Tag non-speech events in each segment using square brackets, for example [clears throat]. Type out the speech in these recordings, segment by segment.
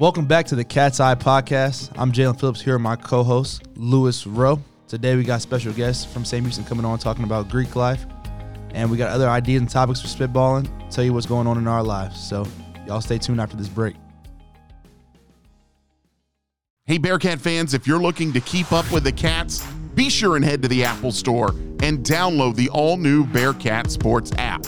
Welcome back to the Kats Eye Podcast. I'm Jaylen Phillips here with my co-host Lewis Rowe. Today we got special guests from Sam Houston coming on talking about Greek life, and we got other ideas and topics for spitballing. Tell you what's going on in our lives. So y'all stay tuned after this break. Hey, Bearcat fans, if you're looking to keep up with the Cats, be sure and head to the Apple Store and download the all new Bearcat Sports app.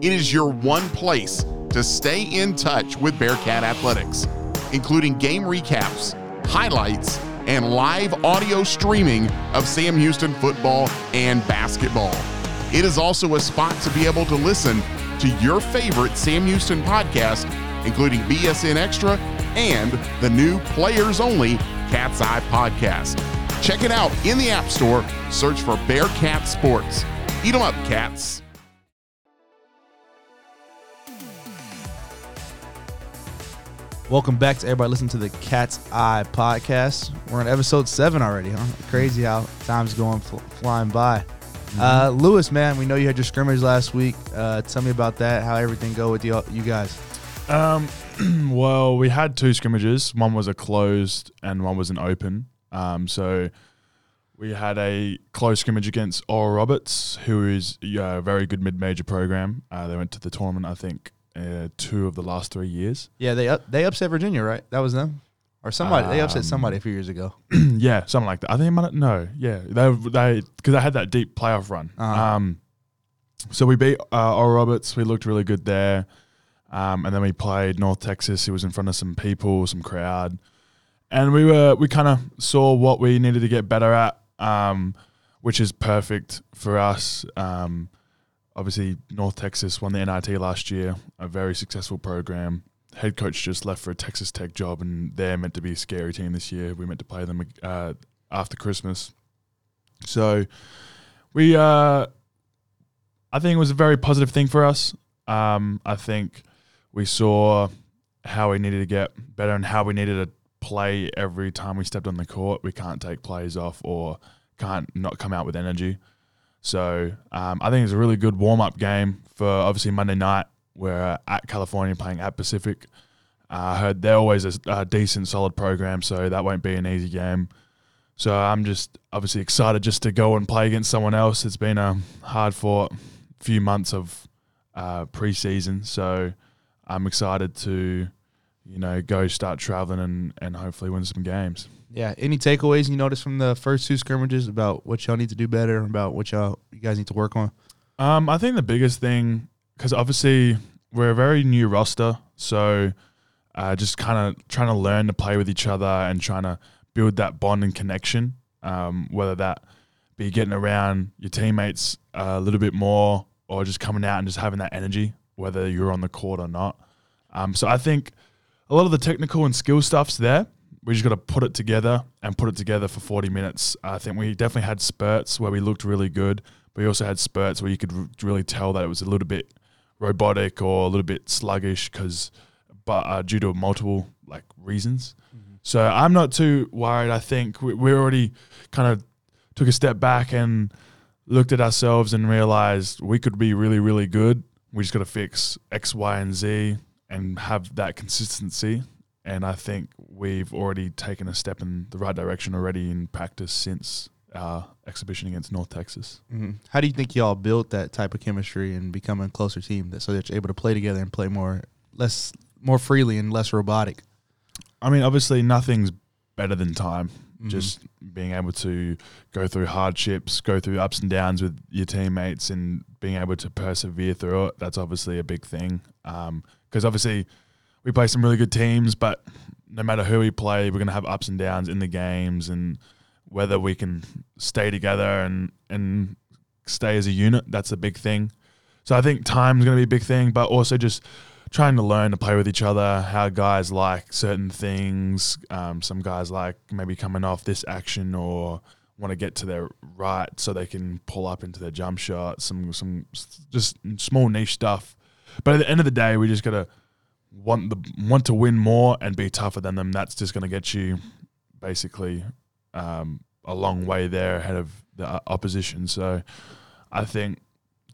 It is your one place to stay in touch with Bearcat athletics, including game recaps, highlights, and live audio streaming of Sam Houston football and basketball. It is also a spot to be able to listen to your favorite Sam Houston podcast, including BSN Extra and the new Players Only Kats Eye podcast. Check it out in the App Store. Search for Bearcat Sports. Eat 'em up, cats. Welcome back to everybody listening to the Kats Eye Podcast. We're on episode seven already, huh? Crazy how time's going fl- flying by. Uh, Lewis, man, we know you had your scrimmage last week. Uh, tell me about that. How everything go with you, you guys? Um, [clears throat] well, we had two scrimmages. One was a closed and one was an open. Um, so we had a close scrimmage against Oral Roberts, who is yeah, a very good mid-major program. Uh, they went to the tournament, I think, uh, two of the last three years. Yeah, they up, they upset Virginia, right? That was them, or somebody. they upset Um, somebody a few years ago. [clears throat] yeah, something like that. I think might no, yeah, they they because they had that deep playoff run. Uh-huh. Um, so we beat uh, Oral Roberts. We looked really good there. Um, and then we played North Texas. It was in front of some people, some crowd, and we were we kind of saw what we needed to get better at, um, which is perfect for us. Um, obviously, North Texas won the NIT last year, a very successful program. Head coach just left for a Texas Tech job, and they're meant to be a scary team this year. We meant to play them uh, after Christmas, so we. Uh, I think it was a very positive thing for us. Um, I think we saw how we needed to get better and how we needed to play every time we stepped on the court. We can't take plays off or can't not come out with energy. So um, I think it's a really good warm up game for obviously Monday night. We're at California playing at Pacific. Uh, I heard they're always a, a decent, solid program, so that won't be an easy game. So I'm just obviously excited just to go and play against someone else. It's been a hard fought few months of uh, preseason, so I'm excited to, you know, go start traveling and, and hopefully win some games. Yeah. Any takeaways you noticed from the first two scrimmages about what y'all need to do better, about what y'all you guys need to work on? Um, I think the biggest thing, because obviously we're a very new roster, so uh, just kind of trying to learn to play with each other and trying to build that bond and connection. Um, whether that be getting around your teammates a little bit more, or just coming out and just having that energy, whether you're on the court or not. Um, so I think a lot of the technical and skill stuff's there. We just got to put it together and put it together for 40 minutes. I think we definitely had spurts where we looked really good, but we also had spurts where you could r- really tell that it was a little bit robotic or a little bit sluggish because, but uh, due to multiple like reasons. So I'm not too worried. I think we, we already kind of took a step back and looked at ourselves and realized we could be really, really good. We just got to fix X, Y, and Z and have that consistency. And I think we've already taken a step in the right direction already in practice since our exhibition against North Texas. Mm-hmm. How do you think y'all built that type of chemistry and becoming a closer team that so that you're able to play together and play more less more freely and less robotic? I mean, obviously, nothing's better than time. Mhm. Just being able to go through hardships, go through ups and downs with your teammates, and being able to persevere through it. That's obviously a big thing. Because obviously, we play some really good teams, but no matter who we play, we're going to have ups and downs in the games, and whether we can stay together and and stay as a unit, that's a big thing. So I think time is going to be a big thing, but also just trying to learn to play with each other, how guys like certain things. Um, some guys like maybe coming off this action or want to get to their right so they can pull up into their jump shot. Some some just small niche stuff. But at the end of the day, we just gotta want the want to win more and be tougher than them. That's just gonna get you basically um, a long way there ahead of the uh, opposition. So I think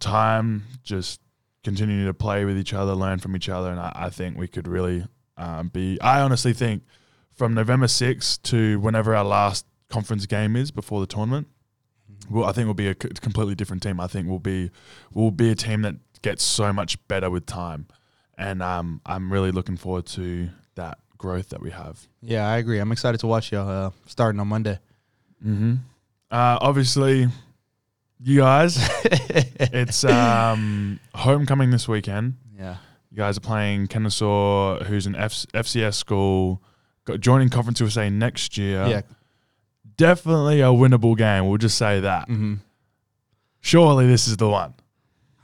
time just continuing to play with each other, learn from each other, and I, I think we could really um, be. I honestly think from November 6th to whenever our last conference game is before the tournament, well, I think we'll be a completely different team. I think we'll be we'll be a team that gets so much better with time, and um, I'm really looking forward to that growth that we have. Yeah, I agree. I'm excited to watch y'all uh, starting on Monday. Mm-hmm. Uh, obviously, you guys, [laughs] it's um, homecoming this weekend. Yeah. You guys are playing Kennesaw, who's an F- FCS school, got, joining Conference USA next year. Yeah. Definitely a winnable game. We'll just say that. Mm-hmm. Surely this is the one.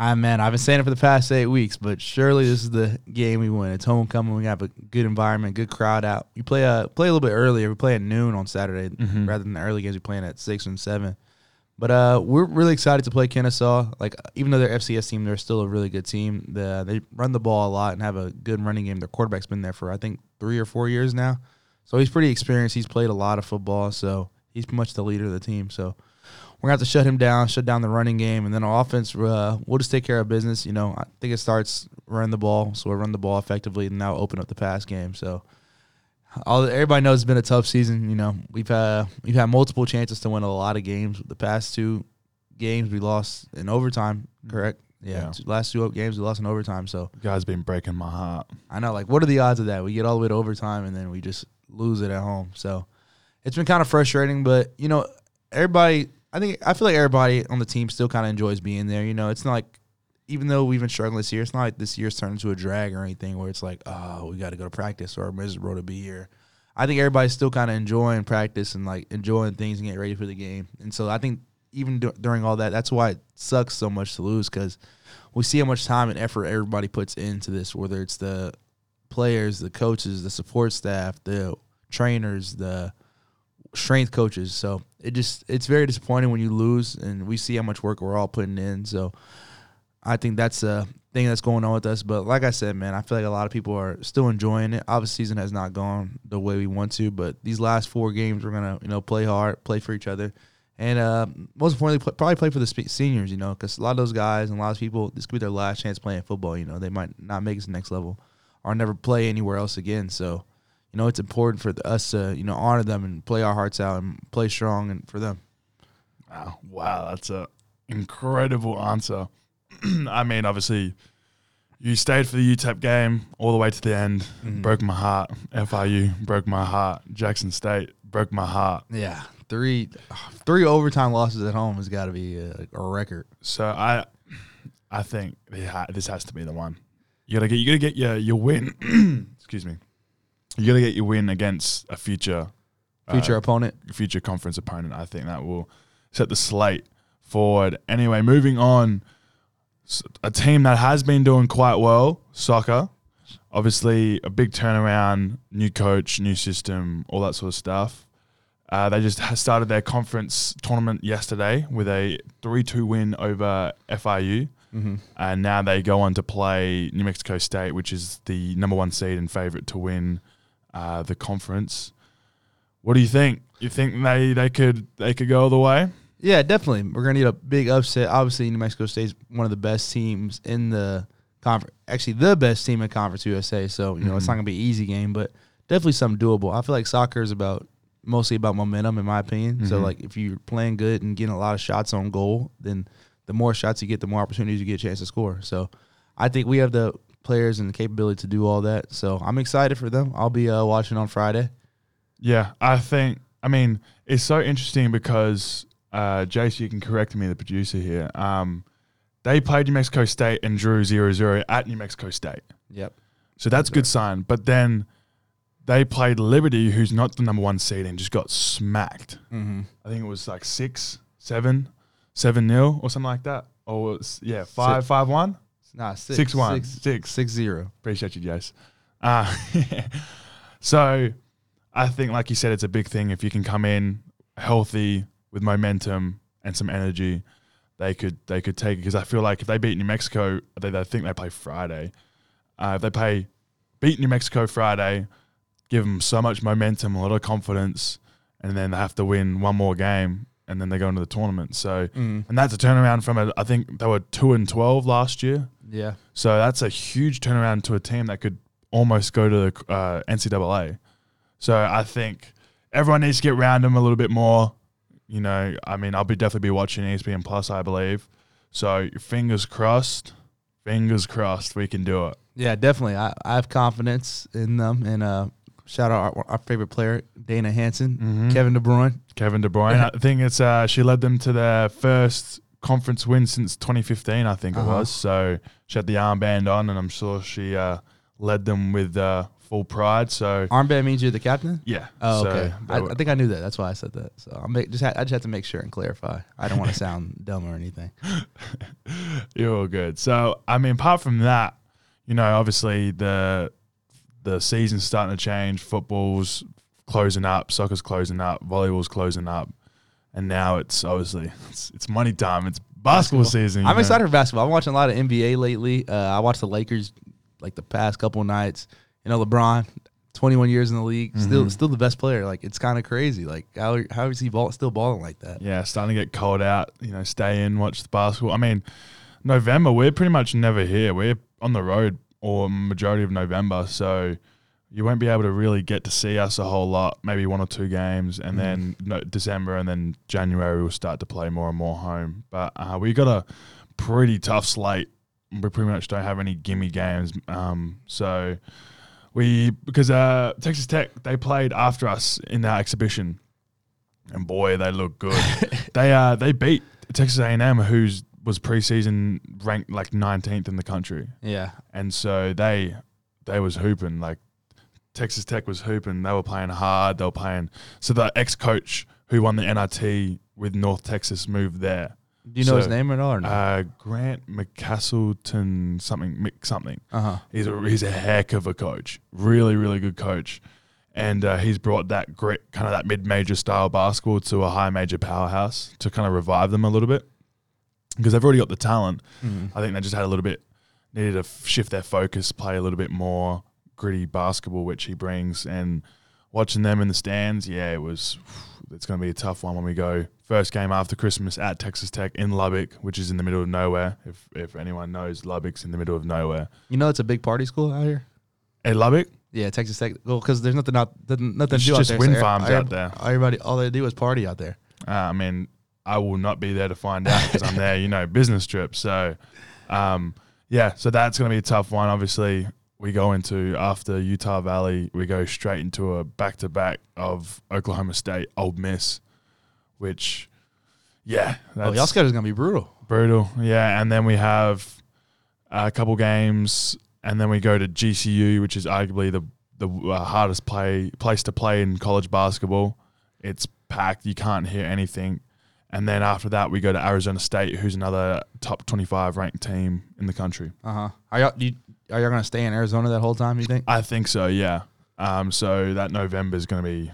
I man, I've been saying it for the past eight weeks, but surely this is the game we win. It's homecoming. We have a good environment, good crowd out. We play uh play a little bit earlier. We play at noon on Saturday Mhm. rather than the early games. We playing at six and seven. But uh, we're really excited to play Kennesaw. Like even though they're FCS team, they're still a really good team. The, they run the ball a lot and have a good running game. Their quarterback's been there for I think three or four years now, so he's pretty experienced. He's played a lot of football, so he's pretty much the leader of the team. So we're gonna have to shut him down, shut down the running game, and then on offense, uh, we'll just take care of business. You know, I think it starts running the ball, so we'll run the ball effectively, and now open up the pass game. So, all everybody knows it's been a tough season. You know, we've had we've had multiple chances to win a lot of games. The past two games we lost in overtime. Correct? Yeah, Yeah. two- last two games we lost in overtime. So You guys been breaking my heart. I know, like, what are the odds of that? We get all the way to overtime and then we just lose it at home. So it's been kind of frustrating, but you know, everybody. I think I feel like everybody on the team still kind of enjoys being there. You know, it's not like even though we've been struggling this year, it's not like this year's turned into a drag or anything where it's like, oh, we got to go to practice or miserable to be here. I think everybody's still kind of enjoying practice and like enjoying things and getting ready for the game. And so I think even du- during all that, that's why it sucks so much to lose because we see how much time and effort everybody puts into this, whether it's the players, the coaches, the support staff, the trainers, the strength coaches. So it just it's very disappointing when you lose, and we see how much work we're all putting in. So I think that's a thing that's going on with us. But like I said, man, I feel like a lot of people are still enjoying it. Obviously, season has not gone the way we want to, but these last four games, we're gonna you know play hard, play for each other. And uh, most importantly, probably play for the seniors, you know, because a lot of those guys and a lot of people, this could be their last chance playing football. You know, they might not make it to the next level or never play anywhere else again. So, know, it's important for us to, you know, honor them and play our hearts out and play strong and for them. Wow, wow, that's a incredible answer. [clears throat] I mean, obviously, you stayed for the UTEP game all the way to the end. Mhm. Broke my heart. FIU broke my heart. Jackson State broke my heart. Yeah, three three overtime losses at home has got to be a, a record. So I, I think ha- this has to be the one. You gotta get you gotta get your your win. [clears throat] excuse me. You gotta get your win against a future Future uh, opponent. future conference opponent. I think that will set the slate forward. Anyway, moving on. a team that has been doing quite well, soccer. Obviously, a big turnaround, new coach, new system, all that sort of stuff. Uh, they just started their conference tournament yesterday with a 3 2 win over FIU. Mm-hmm. And now they go on to play New Mexico State, which is the number one seed and favorite to win uh, the conference. What do you think? You think they, they could they could go all the way? Yeah, definitely. We're gonna need a big upset. Obviously, New Mexico State's one of the best teams in the conference. Actually, the best team in Conference USA. So you know, it's Mhm. not gonna be an easy game, but definitely something doable. I feel like soccer is about mostly about momentum, in my opinion. So Mhm. like, if you're playing good and getting a lot of shots on goal, then the more shots you get, the more opportunities you get a chance to score. So I think we have the players and the capability to do all that. So I'm excited for them. I'll be uh, watching on Friday. Yeah, I think. I mean, it's so interesting because uh, Jace, you can correct me, the producer here. Um, they played New Mexico State and drew 0-0 at New Mexico State, Yep. so that's a good sign. But then they played Liberty, who's not the number one seed, and just got smacked. Mm-hmm. I think it was like six, seven, seven nil or something like that. Or was, yeah, five, five one, Nah, six, six one, six, six. six zero. Appreciate you, Jace. Uh, [laughs] so I think, like you said, it's a big thing. If you can come in healthy with momentum and some energy, they could they could take it. Because I feel like if they beat New Mexico, they, they think they play Friday. Uh, if they play beat New Mexico Friday, give them so much momentum, a lot of confidence, and then they have to win one more game, and then they go into the tournament. So, Mm. and that's a turnaround from a, I think they were two and twelve last year. Yeah. So that's a huge turnaround to a team that could almost go to the uh, NCAA. So I think everyone needs to get around them a little bit more. You know, I mean, I'll be definitely be watching ESPN Plus, I believe. So fingers crossed, fingers crossed, we can do it. Yeah, definitely. I, I have confidence in them. And uh, shout out our, our favorite player, Dana Hansen, Mhm. Kevin De Bruyne. Kevin De Bruyne. [laughs] I think it's uh, she led them to their first conference win since 2015. I think it Uh-huh. was. So she had the armband on, and I'm sure she uh, led them with uh, full pride. So Armband means you're the captain. yeah. Oh, so okay. I, I think I knew that. That's why I said that. So I'm make, just ha- I just have to make sure and clarify. I don't want to [laughs] sound dumb or anything. [laughs] You're all good. So I mean, apart from that, you know, obviously the the season's starting to change. Football's closing up, soccer's closing up, volleyball's closing up, and now it's obviously it's, it's money time. It's basketball, season. I'm know. excited for basketball. I'm watching a lot of NBA lately. Uh, I watched the Lakers like the past couple nights. You know, LeBron, 21 years in the league, Mm-hmm. still still the best player. Like it's kind of crazy. Like how how is he ball, still balling like that? Yeah, starting to get cold out. You know, stay in, watch the basketball. I mean, November we're pretty much never here. We're on the road or majority of November, so you won't be able to really get to see us a whole lot. Maybe one or two games, and then no, December and then January we'll start to play more and more home. But uh, we got a pretty tough slate. We pretty much don't have any gimme games. Um, so we because uh, Texas Tech they played after us in that exhibition, and boy they look good. [laughs] they uh they beat Texas A&M, who's was preseason ranked like 19th in the country, Yeah, and so they they was hooping like Texas Tech was hooping. They were playing hard. They were playing. So the ex coach who won the NIT with North Texas moved there. do you know his name at all or not? Uh, Grant McCastleton something Mick something. Uh huh. He's a he's a heck of a coach. Really, really good coach. And uh, he's brought that great kind of that mid-major style basketball to a high major powerhouse to kind of revive them a little bit because they've already got the talent. I think they just had a little bit needed to f- shift their focus, play a little bit more gritty basketball, which he brings. And watching them in the stands, yeah, it was. It's going to be a tough one when we go first game after Christmas at Texas Tech in Lubbock, which is in the middle of nowhere. If if anyone knows, Lubbock's in the middle of nowhere. You know it's a big party school out here. At Lubbock, Yeah, Texas Tech. Well, because there's nothing out, nothing, nothing It's to do out just there. wind so farms out there. Everybody, all they do is party out there. Uh, I mean, I will not be there to find out because I'm there, you know, business trip. So, um, yeah, so that's going to be a tough one. Obviously, we go into after Utah Valley, we go straight into a back to back of Oklahoma State, Ole Miss, which, yeah, that's oh, y'all schedule's gonna be brutal. brutal. Yeah, and then we have a couple games, and then we go to GCU, which is arguably the the uh, hardest play place to play in college basketball. It's packed; you can't hear anything. And then after that, we go to Arizona State, who's another top twenty-five ranked team in the country. Uh huh. You, are y'all gonna stay in Arizona that whole time? You think? I think so. Yeah. Um. So that November is going to be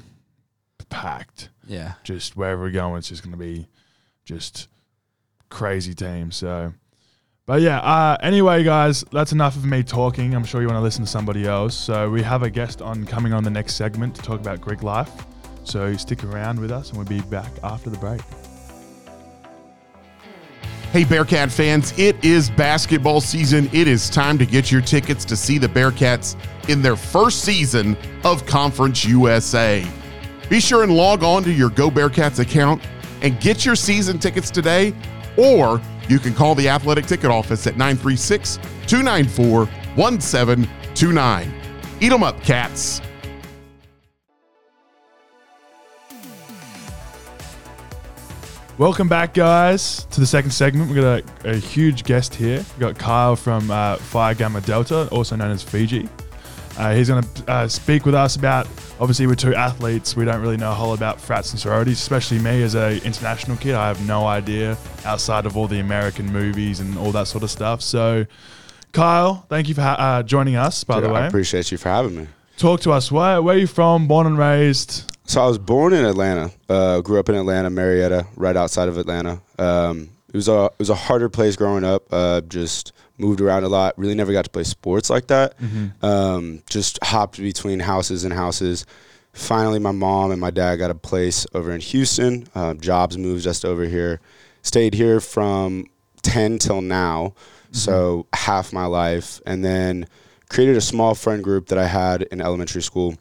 packed. Yeah. just wherever we're going, it's just going to be just crazy team. So, but yeah. Uh, anyway, guys, that's enough of me talking. I'm sure you want to listen to somebody else. So we have a guest on coming on the next segment to talk about Greek life. So stick around with us, and we'll be back after the break. Hey, Bearcat fans, it is basketball season. It is time to get your tickets to see the Bearcats in their first season of Conference USA. Be sure and log on to your Go Bearcats account and get your season tickets today, or you can call the athletic ticket office at 936 294 1729. Eat 'em up, cats. Welcome back, guys, to the second segment. We've got a, a huge guest here. We've got Kyle from uh, Phi Gamma Delta, also known as Fiji. Uh, he's going to uh, speak with us about, obviously, we're two athletes. We don't really know a whole about frats and sororities, especially me as a international kid. I have no idea outside of all the American movies and all that sort of stuff. So, Kyle, thank you for ha- uh, joining us, by Dude, the way. I appreciate you for having me. Talk to us. Where, where are you from? Born and raised? So I was born in Atlanta. Uh, grew up in Atlanta, Marietta, right outside of Atlanta. Um, it was a it was a harder place growing up. Uh, just moved around a lot. Really never got to play sports like that. Um, just hopped between houses and houses. Finally, my mom and my dad got a place over in Houston. Uh, jobs moved just over here. Stayed here from ten till now, so half my life, and then created a small friend group that I had in elementary school.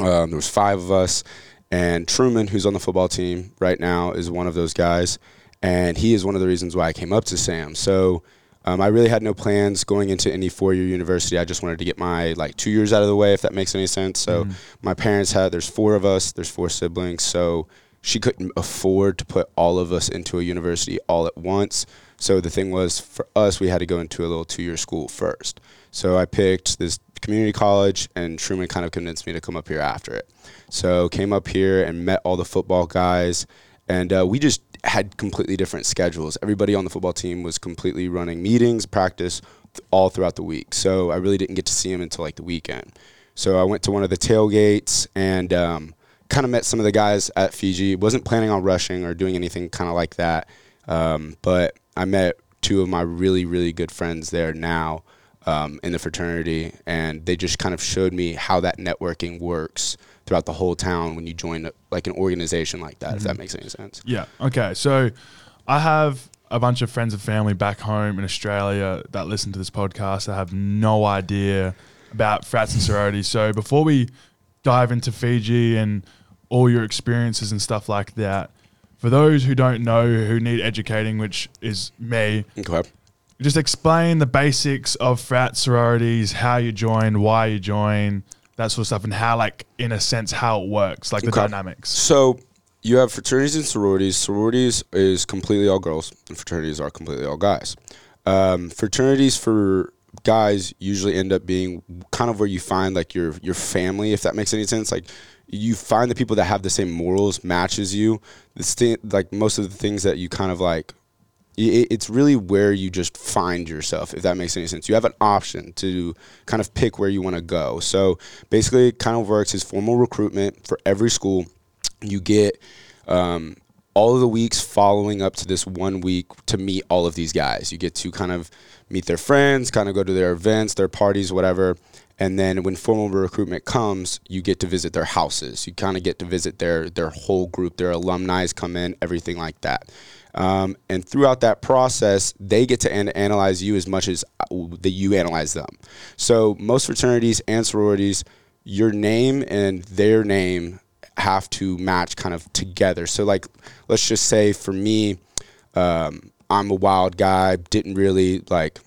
Um, there was five of us, and Truman, who's on the football team right now, is one of those guys, and he is one of the reasons why I came up to Sam. So um, I really had no plans going into any four-year university. I just wanted to get my like two years out of the way, if that makes any sense. So my parents had. There's four of us. There's four siblings. So she couldn't afford to put all of us into a university all at once. So the thing was, for us, we had to go into a little two-year school first. So I picked this community college, and Truman kind of convinced me to come up here after it. So came up here and met all the football guys, and uh, we just had completely different schedules. Everybody on the football team was completely running meetings, practice all throughout the week. So I really didn't get to see him until like the weekend. So I went to one of the tailgates and um, kind of met some of the guys at Fiji. Wasn't planning on rushing or doing anything kind of like that, um, but I met two of my really really good friends there now um, in the fraternity, and they just kind of showed me how that networking works throughout the whole town when you join like an organization like that. If that makes any sense. Yeah. Okay. So I have a bunch of friends and family back home in Australia that listen to this podcast that have no idea about frats and sororities. So before we dive into Fiji and all your experiences and stuff like that, for those who don't know, who need educating, which is me, Okay. just explain the basics of frat sororities, how you join, why you join, that sort of stuff, and how, like, in a sense, how it works, like the Okay. dynamics. So you have fraternities and sororities. Sororities is completely all girls, and fraternities are completely all guys. Um, fraternities for guys usually end up being kind of where you find like your your family, if that makes any sense. Like you find the people that have the same morals, matches you. The sti- like most of the things that you kind of like it's really where you just find yourself if that makes any sense. You have an option to kind of pick where you want to go. So basically it kind of works as formal recruitment for every school. You get um, all of the weeks following up to this one week to meet all of these guys. You get to kind of meet their friends kind of go to their events their parties whatever and then when formal recruitment comes you get to visit their houses you kind of get to visit their their whole group their alumni come in everything like that um, and throughout that process, they get to an- analyze you as much as uh, that you analyze them. So most fraternities and sororities, your name and their name have to match kind of together. So like, let's just say for me, um, I'm a wild guy, didn't really like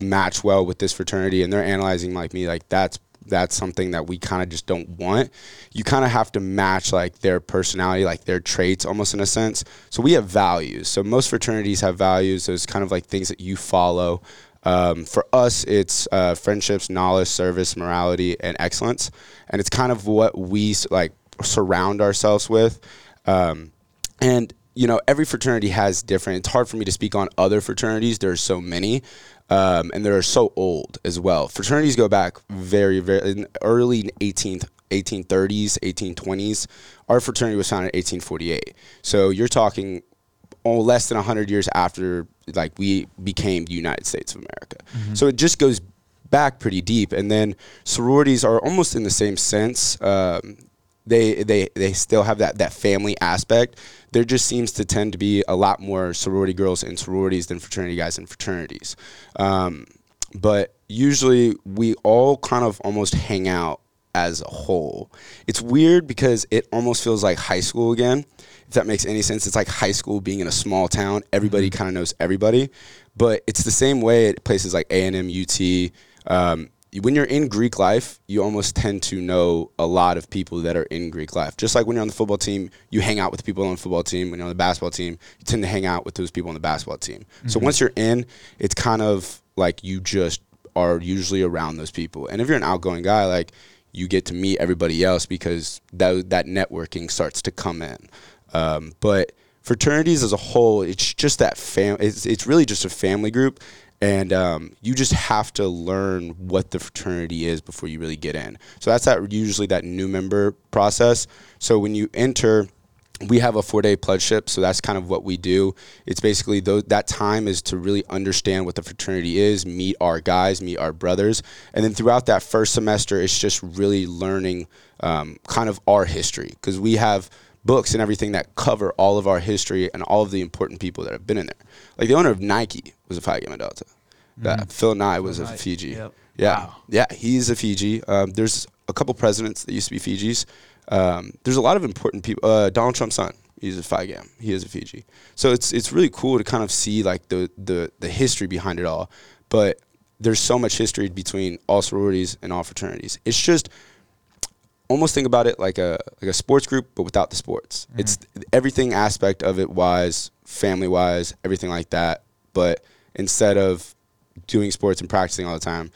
match well with this fraternity, and they're analyzing like me, like that's that's something that we kind of just don't want. You kind of have to match like their personality, like their traits almost in a sense. So we have values. So most fraternities have values. Those kind of like things that you follow. Um, for us, it's uh, friendships, knowledge, service, morality, and excellence. And it's kind of what we like surround ourselves with. Um, and you know, every fraternity has different. It's hard for me to speak on other fraternities. There's so many, um, and they're so old as well. Fraternities go back very, very in early 18th, 1830s, 1820s. Our fraternity was founded in 1848. So you're talking oh, less than 100 years after like we became the United States of America. So it just goes back pretty deep. And then sororities are almost in the same sense. Um, they they they still have that that family aspect. There just seems to tend to be a lot more sorority girls in sororities than fraternity guys in fraternities. Um, but usually we all kind of almost hang out as a whole. It's weird because it almost feels like high school again. If that makes any sense, it's like high school being in a small town. Everybody kind of knows everybody, but it's the same way at places like A and M, UT. Um, when you're in Greek life, you almost tend to know a lot of people that are in Greek life. Just like when you're on the football team, you hang out with people on the football team. When you're on the basketball team, you tend to hang out with those people on the basketball team. So once you're in, it's kind of like you just are usually around those people. And if you're an outgoing guy, like you get to meet everybody else because that that networking starts to come in. Um, but fraternities as a whole, it's just that fam. It's it's really just a family group, and um, you just have to learn what the fraternity is before you really get in. So that's that usually that new member process. So when you enter we have a four day pledge ship, so that's kind of what we do. It's basically those, that time is to really understand what the fraternity is, meet our guys, meet our brothers, and then throughout that first semester, it's just really learning um, kind of our history because we have books and everything that cover all of our history and all of the important people that have been in there. Like the owner of Nike was a Phi Gamma Delta. That Phil Nye was a Knight, Fiji. yep. Yeah, Wow. yeah, he's a Fiji. Um, there's a couple presidents that used to be Fijis. Um, there's a lot of important people. Uh, Donald Trump's son, he's a Phi Gam. He is a Fiji. So it's it's really cool to kind of see like the the the history behind it all. But there's so much history between all sororities and all fraternities. It's just almost think about it like a like a sports group, but without the sports. It's everything aspect of it wise, family wise, everything like that. But instead of doing sports and practicing all the time,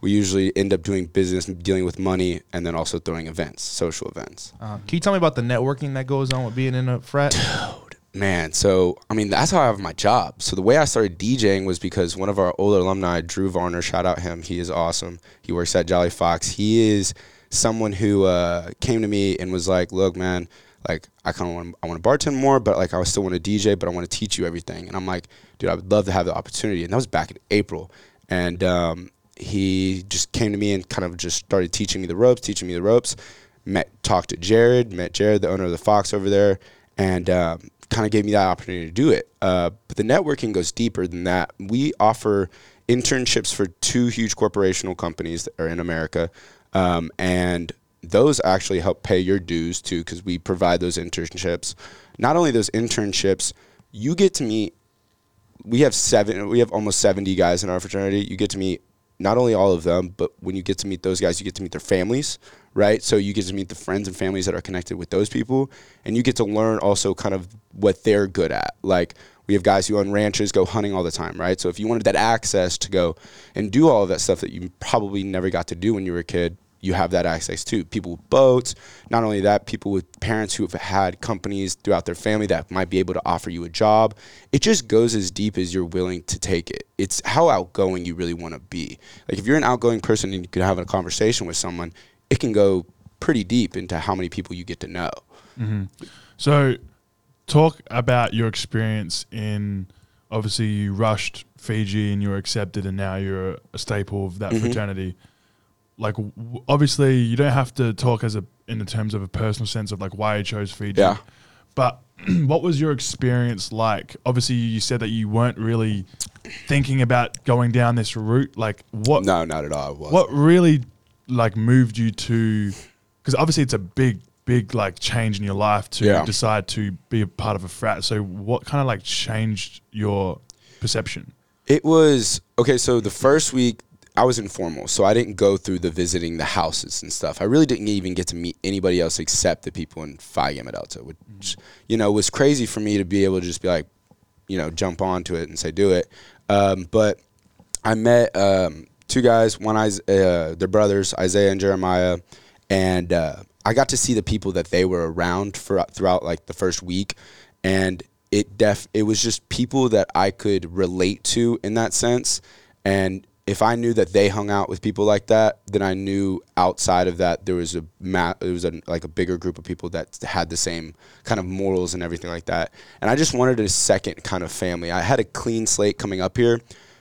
we usually end up doing business, and dealing with money, and then also throwing events, social events. Uh, can you tell me about the networking that goes on with being in a frat? Dude, man, so I mean that's how I have my job. So the way I started DJing was because one of our older alumni, Drew Varner, shout out him. He is awesome. He works at Jolly Fox. He is someone who uh, came to me and was like, "Look, man, like I kind of want I want to bartend more, but like I still want to DJ, but I want to teach you everything." And I'm like, "Dude, I would love to have the opportunity." And that was back in April, and um, he just came to me and kind of just started teaching me the ropes, teaching me the ropes. Met talked to Jared, met Jared, the owner of the Fox over there, and um, kind of gave me that opportunity to do it. Uh, but the networking goes deeper than that. We offer internships for two huge corporational companies that are in America, um, and those actually help pay your dues too because we provide those internships. Not only those internships, you get to meet. We have seven. We have almost seventy guys in our fraternity. You get to meet not only all of them, but when you get to meet those guys, you get to meet their families, right? So you get to meet the friends and families that are connected with those people, and you get to learn also kind of what they're good at. Like we have guys who own ranches, go hunting all the time, right? So if you wanted that access to go and do all of that stuff that you probably never got to do when you were a kid, you have that access too. People with boats, not only that, people with parents who have had companies throughout their family that might be able to offer you a job. It just goes as deep as you're willing to take it. It's how outgoing you really want to be. Like if you're an outgoing person and you can have a conversation with someone, it can go pretty deep into how many people you get to know. Mm-hmm. So, talk about your experience in. Obviously, you rushed Fiji and you were accepted, and now you're a staple of Mm-hmm. that fraternity. Like, w- obviously, you don't have to talk as a in the terms of a personal sense of like why you chose Fiji. Yeah. But [clears throat] what was your experience like? Obviously, you said that you weren't really thinking about going down this route. Like, what No, not at all. What really like moved you to because obviously it's a big big like change in your life to Yeah. decide to be a part of a frat so what kind of like changed your perception It was okay. So the first week, I was informal, so I didn't go through the visiting the houses and stuff. I really didn't even get to meet anybody else except the people in Phi Gamma Delta, which you know was crazy for me to be able to just be like, you know, jump onto it and say do it. Um, but I met um, two guys. One, Is- uh, they're brothers, Isaiah and Jeremiah, and uh, I got to see the people that they were around for throughout like the first week, and it def it was just people that I could relate to in that sense, and if I knew that they hung out with people like that, then I knew outside of that there was a ma- it was a, like a bigger group of people that had the same kind of morals and everything like that. And I just wanted a second kind of family. I had a clean slate coming up here.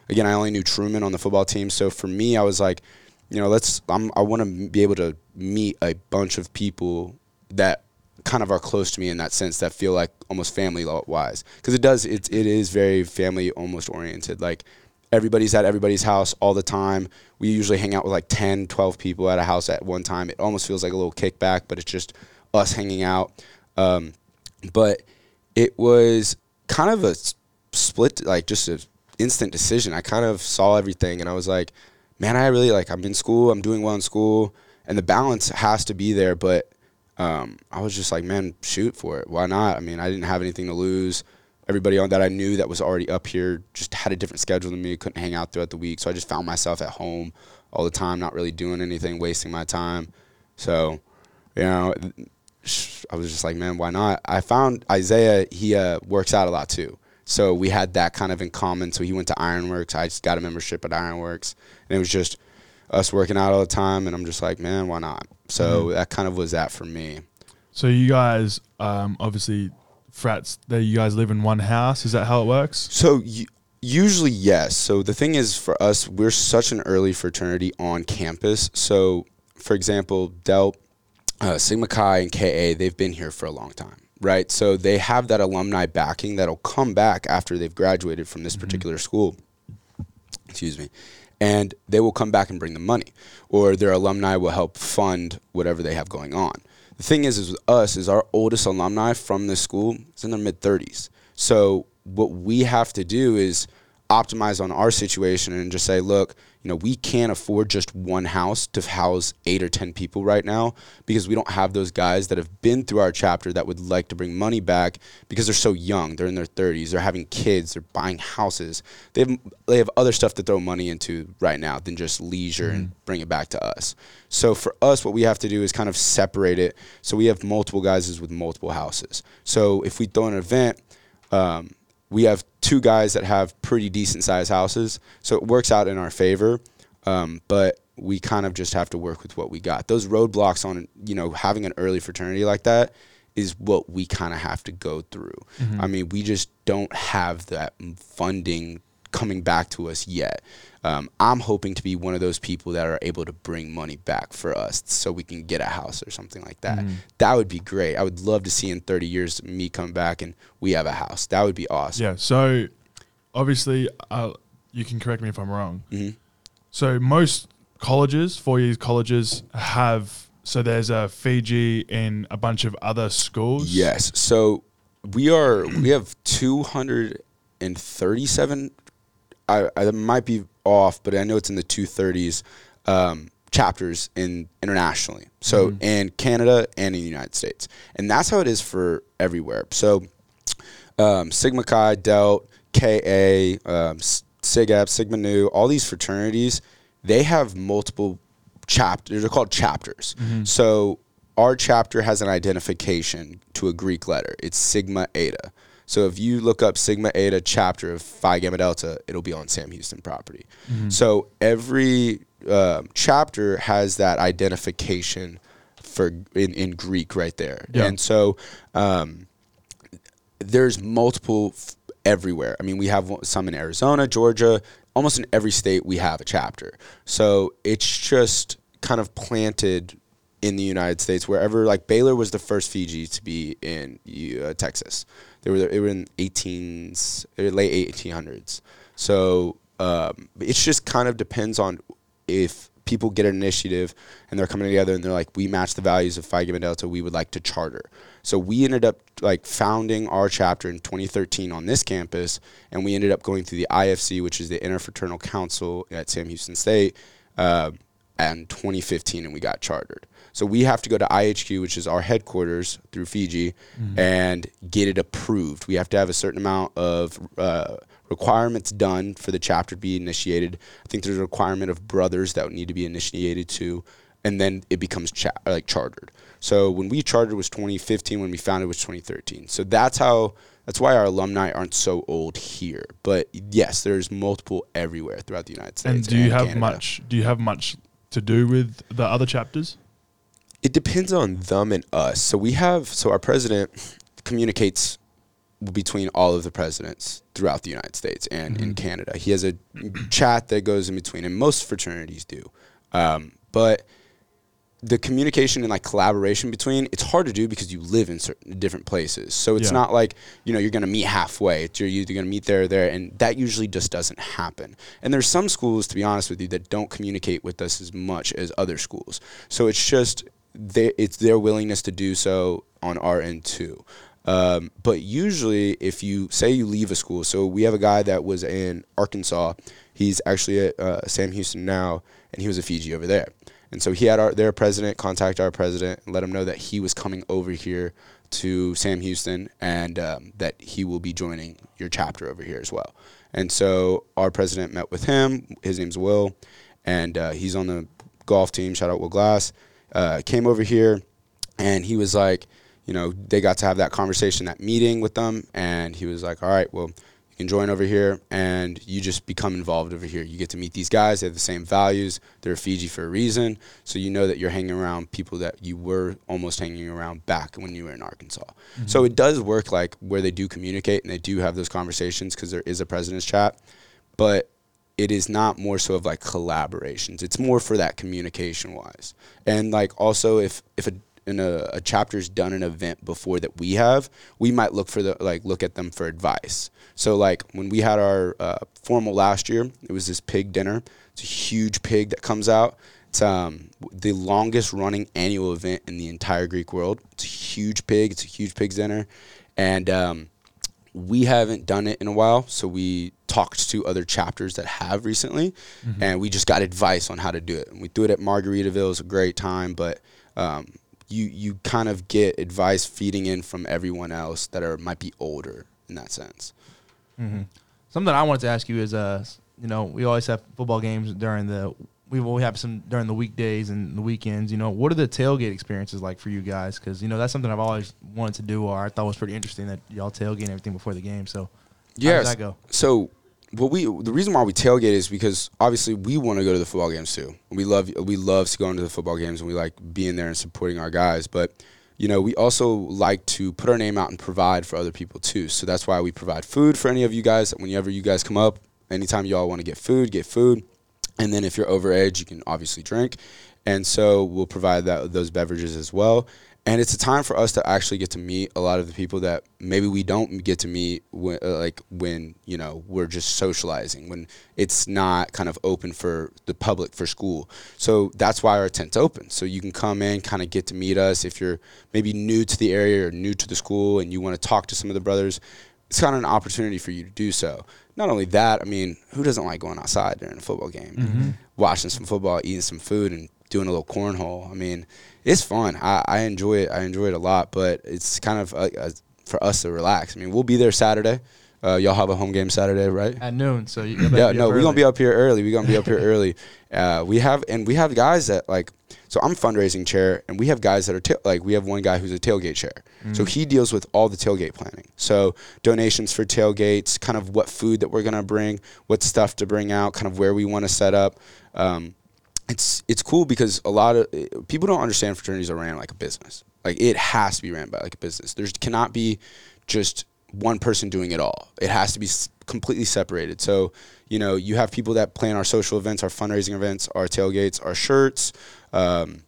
Again, I only knew Truman on the football team, so for me, I was like, you know, let's. I'm, I want to be able to meet a bunch of people that kind of are close to me in that sense that feel like almost family wise. Because it does it, it is very family almost oriented. Like everybody's at everybody's house all the time. We usually hang out with like 10 12 people at a house at one time. It almost feels like a little kickback but it's just us hanging out. Um, but it was kind of a split like just an instant decision. I kind of saw everything and i was like man i really like i'm in school i'm doing well in school and the balance has to be there but um, I was just like, man, shoot for it. Why not? I mean, I didn't have anything to lose. Everybody on that I knew that was already up here just had a different schedule than me. Couldn't hang out throughout the week, so I just found myself at home all the time, not really doing anything, wasting my time. So, you know, I was just like, man, why not? I found Isaiah. He uh, works out a lot too. So we had that kind of in common. So he went to Ironworks. I just got a membership at Ironworks, and it was just us working out all the time. And I'm just like, man, why not? So that kind of was that for me. so you guys um obviously frats that you guys live in one house is that how it works So u- usually yes. So the thing is for us, we're such an early fraternity on campus. So for example, Delt, uh, Sigma Chi, and KA, they've been here for a long time, right? So they have that alumni backing that'll come back after they've graduated from this particular school. Excuse me. And they will come back and bring the money, or their alumni will help fund whatever they have going on. The thing is, is with us, is our oldest alumni from this school is in their mid 30s. So what we have to do is optimize on our situation and just say, look, you know, we can't afford just one house to house eight or 10 people right now because we don't have those guys that have been through our chapter that would like to bring money back because they're so young. They're in their 30s. They're having kids. They're buying houses. They have, they have other stuff to throw money into right now than just leisure and bring it back to us. So for us, what we have to do is kind of separate it. So we have multiple guys with multiple houses. So if we throw an event, um, we have two guys that have pretty decent sized houses, so it works out in our favor. Um, but we kind of just have to work with what we got. Those roadblocks on you know having an early fraternity like that is what we kind of have to go through. I mean, we just don't have that funding coming back to us yet. Um, I'm hoping to be one of those people that are able to bring money back for us so we can get a house or something like that. That would be great. I would love to see in 30 years me come back and we have a house. That would be awesome. Yeah. So obviously, uh, you can correct me if I'm wrong. Mhm. So most colleges, four years colleges, have so there's a Fiji in a bunch of other schools. Yes. So we are we have 237 I, I might be off, but I know it's in the 230s um, chapters in internationally. So in Canada and in the United States. And that's how it is for everywhere. So um, Sigma Chi, Delt, KA, um, SigEp, Sigma Nu, all these fraternities, they have multiple chapters. They're called chapters. So our chapter has an identification to a Greek letter. It's Sigma Eta. So if you look up Sigma Eta chapter of Phi Gamma Delta, it'll be on Sam Houston property. So every um chapter has that identification for in, in Greek right there. Yeah. And so um, there's multiple f- everywhere. I mean, we have some in Arizona, Georgia, almost in every state we have a chapter. So it's just kind of planted in the United States wherever like Baylor was the first Fiji to be in uh, Texas. They were they were in 18s uh, late 1800s. So um, it just kind of depends on if people get an initiative and they're coming together and they're like, we match the values of Phi Gamma Delta, we would like to charter. So we ended up like founding our chapter in 2013 on this campus, and we ended up going through the IFC, which is the Interfraternal Council at Sam Houston State, uh, in 2015, and we got chartered. So we have to go to IHQ, which is our headquarters through Fiji, and get it approved. We have to have a certain amount of uh, requirements done for the chapter to be initiated. I think there's a requirement of brothers that would need to be initiated too, and then it becomes cha- like chartered. So when we chartered was 2015. When we founded was 2013. So that's how. That's why our alumni aren't so old here. But yes, there's multiple everywhere throughout the United States. And do you have Canada. much? Do you have much to do with the other chapters? It depends on them and us. So we have so our president communicates between all of the presidents throughout the United States and in Canada. He has a chat that goes in between, and most fraternities do. Um, but the communication and like collaboration between it's hard to do because you live in certain different places. So it's Yeah. not like you know you're going to meet halfway. It's you're either going to meet there or there, and that usually just doesn't happen. And there's some schools, to be honest with you, that don't communicate with us as much as other schools. So it's just they, it's their willingness to do so on our end too. Um, but usually, if you say you leave a school, so we have a guy that was in Arkansas. He's actually at uh, Sam Houston now, and he was a Fiji over there. And so he had our their president contact our president and let him know that he was coming over here to Sam Houston and um, that he will be joining your chapter over here as well. And so our president met with him. His name's Will, and uh, he's on the golf team. Shout out Will Glass. Uh, came over here, and he was like, you know, they got to have that conversation, that meeting with them, and he was like, all right, well, you can join over here, and you just become involved over here. You get to meet these guys. They have the same values. They're Fiji for a reason, so you know that you're hanging around people that you were almost hanging around back when you were in Arkansas. So it does work like where they do communicate and they do have those conversations because there is a president's chat, but it is not more so of like collaborations. It's more for that communication wise. And like also if if a a, a chapter's done an event before that we have, we might look for the like look at them for advice. So like when we had our uh, formal last year, it was this pig dinner. It's a huge pig that comes out. It's um, the longest running annual event in the entire Greek world. It's a huge pig. It's a huge pig's dinner, and um, we haven't done it in a while. So we talked to other chapters that have recently, and we just got advice on how to do it. And we do it at Margaritaville. It was a great time, but um, you you kind of get advice feeding in from everyone else that are might be older in that sense. Something I wanted to ask you is, uh, you know, we always have football games during the we we have some during the weekdays and the weekends. You know, what are the tailgate experiences like for you guys? Because you know that's something I've always wanted to do, or I thought was pretty interesting that y'all tailgate and everything before the game. So, how does that go? So what we the reason why we tailgate is because obviously we want to go to the football games too. We love we love to go into the football games and we like being there and supporting our guys. But you know we also like to put our name out and provide for other people too. So that's why we provide food for any of you guys. Whenever you guys come up, anytime y'all want to get food, get food. And then if you're overage, you can obviously drink. And so we'll provide that those beverages as well. And it's a time for us to actually get to meet a lot of the people that maybe we don't get to meet when, uh, like when you know we're just socializing when it's not kind of open for the public for school. So that's why our tent's open. So you can come in, kind of get to meet us if you're maybe new to the area or new to the school and you want to talk to some of the brothers. It's kind of an opportunity for you to do so. Not only that, I mean, who doesn't like going outside during a football game, watching some football, eating some food, and doing a little cornhole? I mean, it's fun. I, I enjoy it. I enjoy it a lot. But it's kind of uh, uh, for us to relax. I mean, we'll be there Saturday. Uh, y'all have a home game Saturday, right? At noon, so you, Yeah, no, we're gonna be up here early. We're gonna be up here early. Uh, we have and we have guys that like. So I'm fundraising chair, and we have guys that are ta- like we have one guy who's a tailgate chair. So he deals with all the tailgate planning. So donations for tailgates, kind of what food that we're gonna bring, what stuff to bring out, kind of where we want to set up. Um, it's it's cool because a lot of people don't understand fraternities are ran like a business. Like it has to be ran by like a business. There's cannot be just one person doing it all. It has to be completely separated. So you know you have people that plan our social events, our fundraising events, our tailgates, our shirts. Um,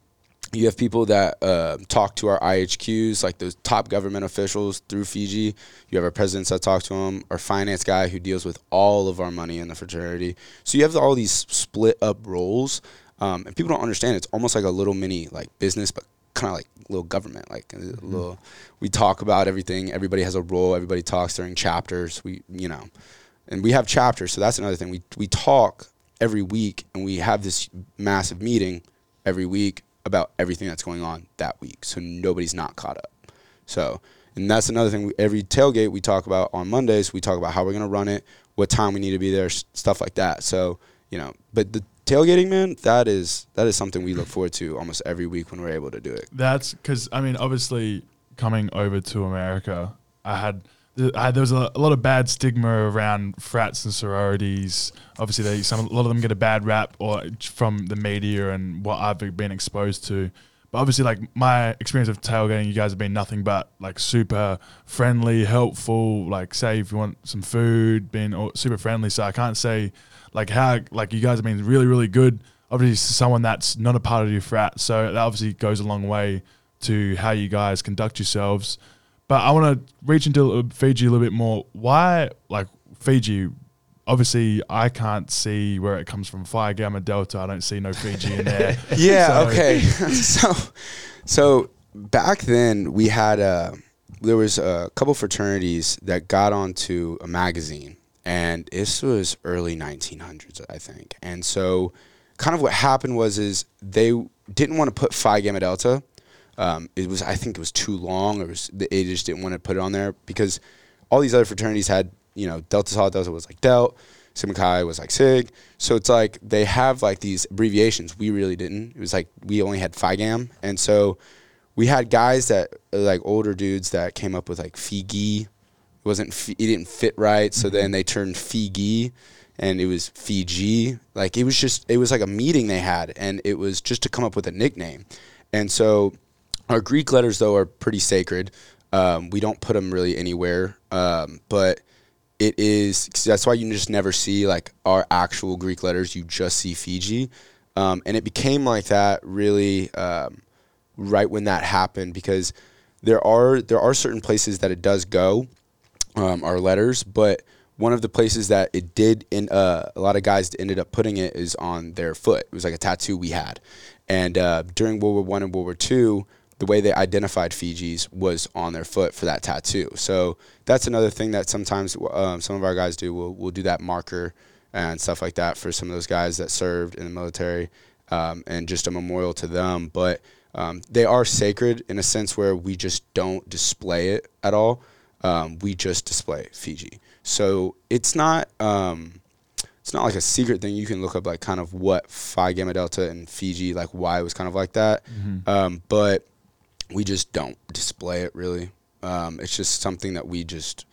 you have people that uh, talk to our IHQs, like those top government officials through Fiji. You have our presidents that talk to them, our finance guy who deals with all of our money in the fraternity. So you have all these split up roles, um, and people don't understand. It's almost like a little mini like business, but kind of like little government. Like a little, we talk about everything. Everybody has a role. Everybody talks during chapters. We, you know, and we have chapters. So that's another thing. We we talk every week, and we have this massive meeting every week about everything that's going on that week. So nobody's not caught up. So, and that's another thing. We, every tailgate we talk about on Mondays, we talk about how we're going to run it, what time we need to be there, stuff like that. So, you know, but the tailgating, man, that is that is something we look forward to almost every week when we're able to do it. That's because I mean, obviously, coming over to America, I had, there was a, a lot of bad stigma around frats and sororities. Obviously, they some a lot of them get a bad rap or from the media and what I've been exposed to. But obviously, like my experience of tailgating, you guys have been nothing but like super friendly, helpful. Like, say if you want some food, been super friendly. So I can't say like how like you guys have been really really good. Obviously, someone that's not a part of your frat, so that obviously goes a long way to how you guys conduct yourselves. But I want to reach into Fiji a little bit more. Why, like Fiji? Obviously, I can't see where it comes from. Phi Gamma Delta. I don't see no Fiji in there. [laughs] Yeah. [laughs] So- okay. [laughs] so, so back then we had a there was a couple fraternities that got onto a magazine, and this was early 1900s, I think. And so, kind of what happened was is they didn't want to put Phi Gamma Delta. Um, it was I think it was too long, or it was, they just didn't want to put it on there because all these other fraternities had you know Delta Tau Delta was like Delt, Sigma Chi was like Sig. So it's like they have like these abbreviations. We really didn't. It was like we only had Phi Gam, and so we had guys that like older dudes that came up with like Figi. It wasn't it didn't fit right, so then they turned Fiji, and it was Fiji. Like it was just it was like a meeting they had, and it was just to come up with a nickname, and so our Greek letters though are pretty sacred. Um, we don't put them really anywhere, um, but it is that's why you just never see like our actual Greek letters. You just see Fiji, um, and it became like that really um, right when that happened because there are there are certain places that it does go um, our letters, but one of the places that it did in uh, a lot of guys ended up putting it is on their foot. It was like a tattoo we had, and uh, during World War One and World War Two, the way they identified Fiji's was on their foot for that tattoo. So that's another thing that sometimes um, some of our guys do. We'll we'll do that marker and stuff like that for some of those guys that served in the military, um, and just a memorial to them. But um, they are sacred in a sense where we just don't display it at all. Um, we just display Fiji. So it's not um, it's not like a secret thing. You can look up like kind of what Phi Gamma Delta and Fiji like why it was kind of like that. Um, but we just don't display it really. Um, it's just something that we just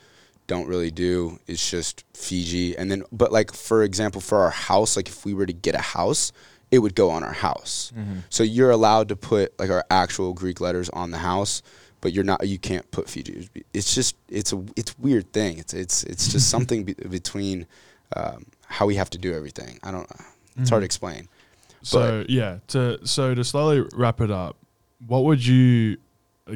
don't really do. It's just Fiji, and then but like for example, for our house, like if we were to get a house, it would go on our house. So you're allowed to put like our actual Greek letters on the house, but you're not. You can't put Fiji. It's just it's a it's weird thing. It's it's it's just [laughs] something be, between um, how we have to do everything. I don't. It's hard to explain. So yeah, to so to slowly wrap it up, what would you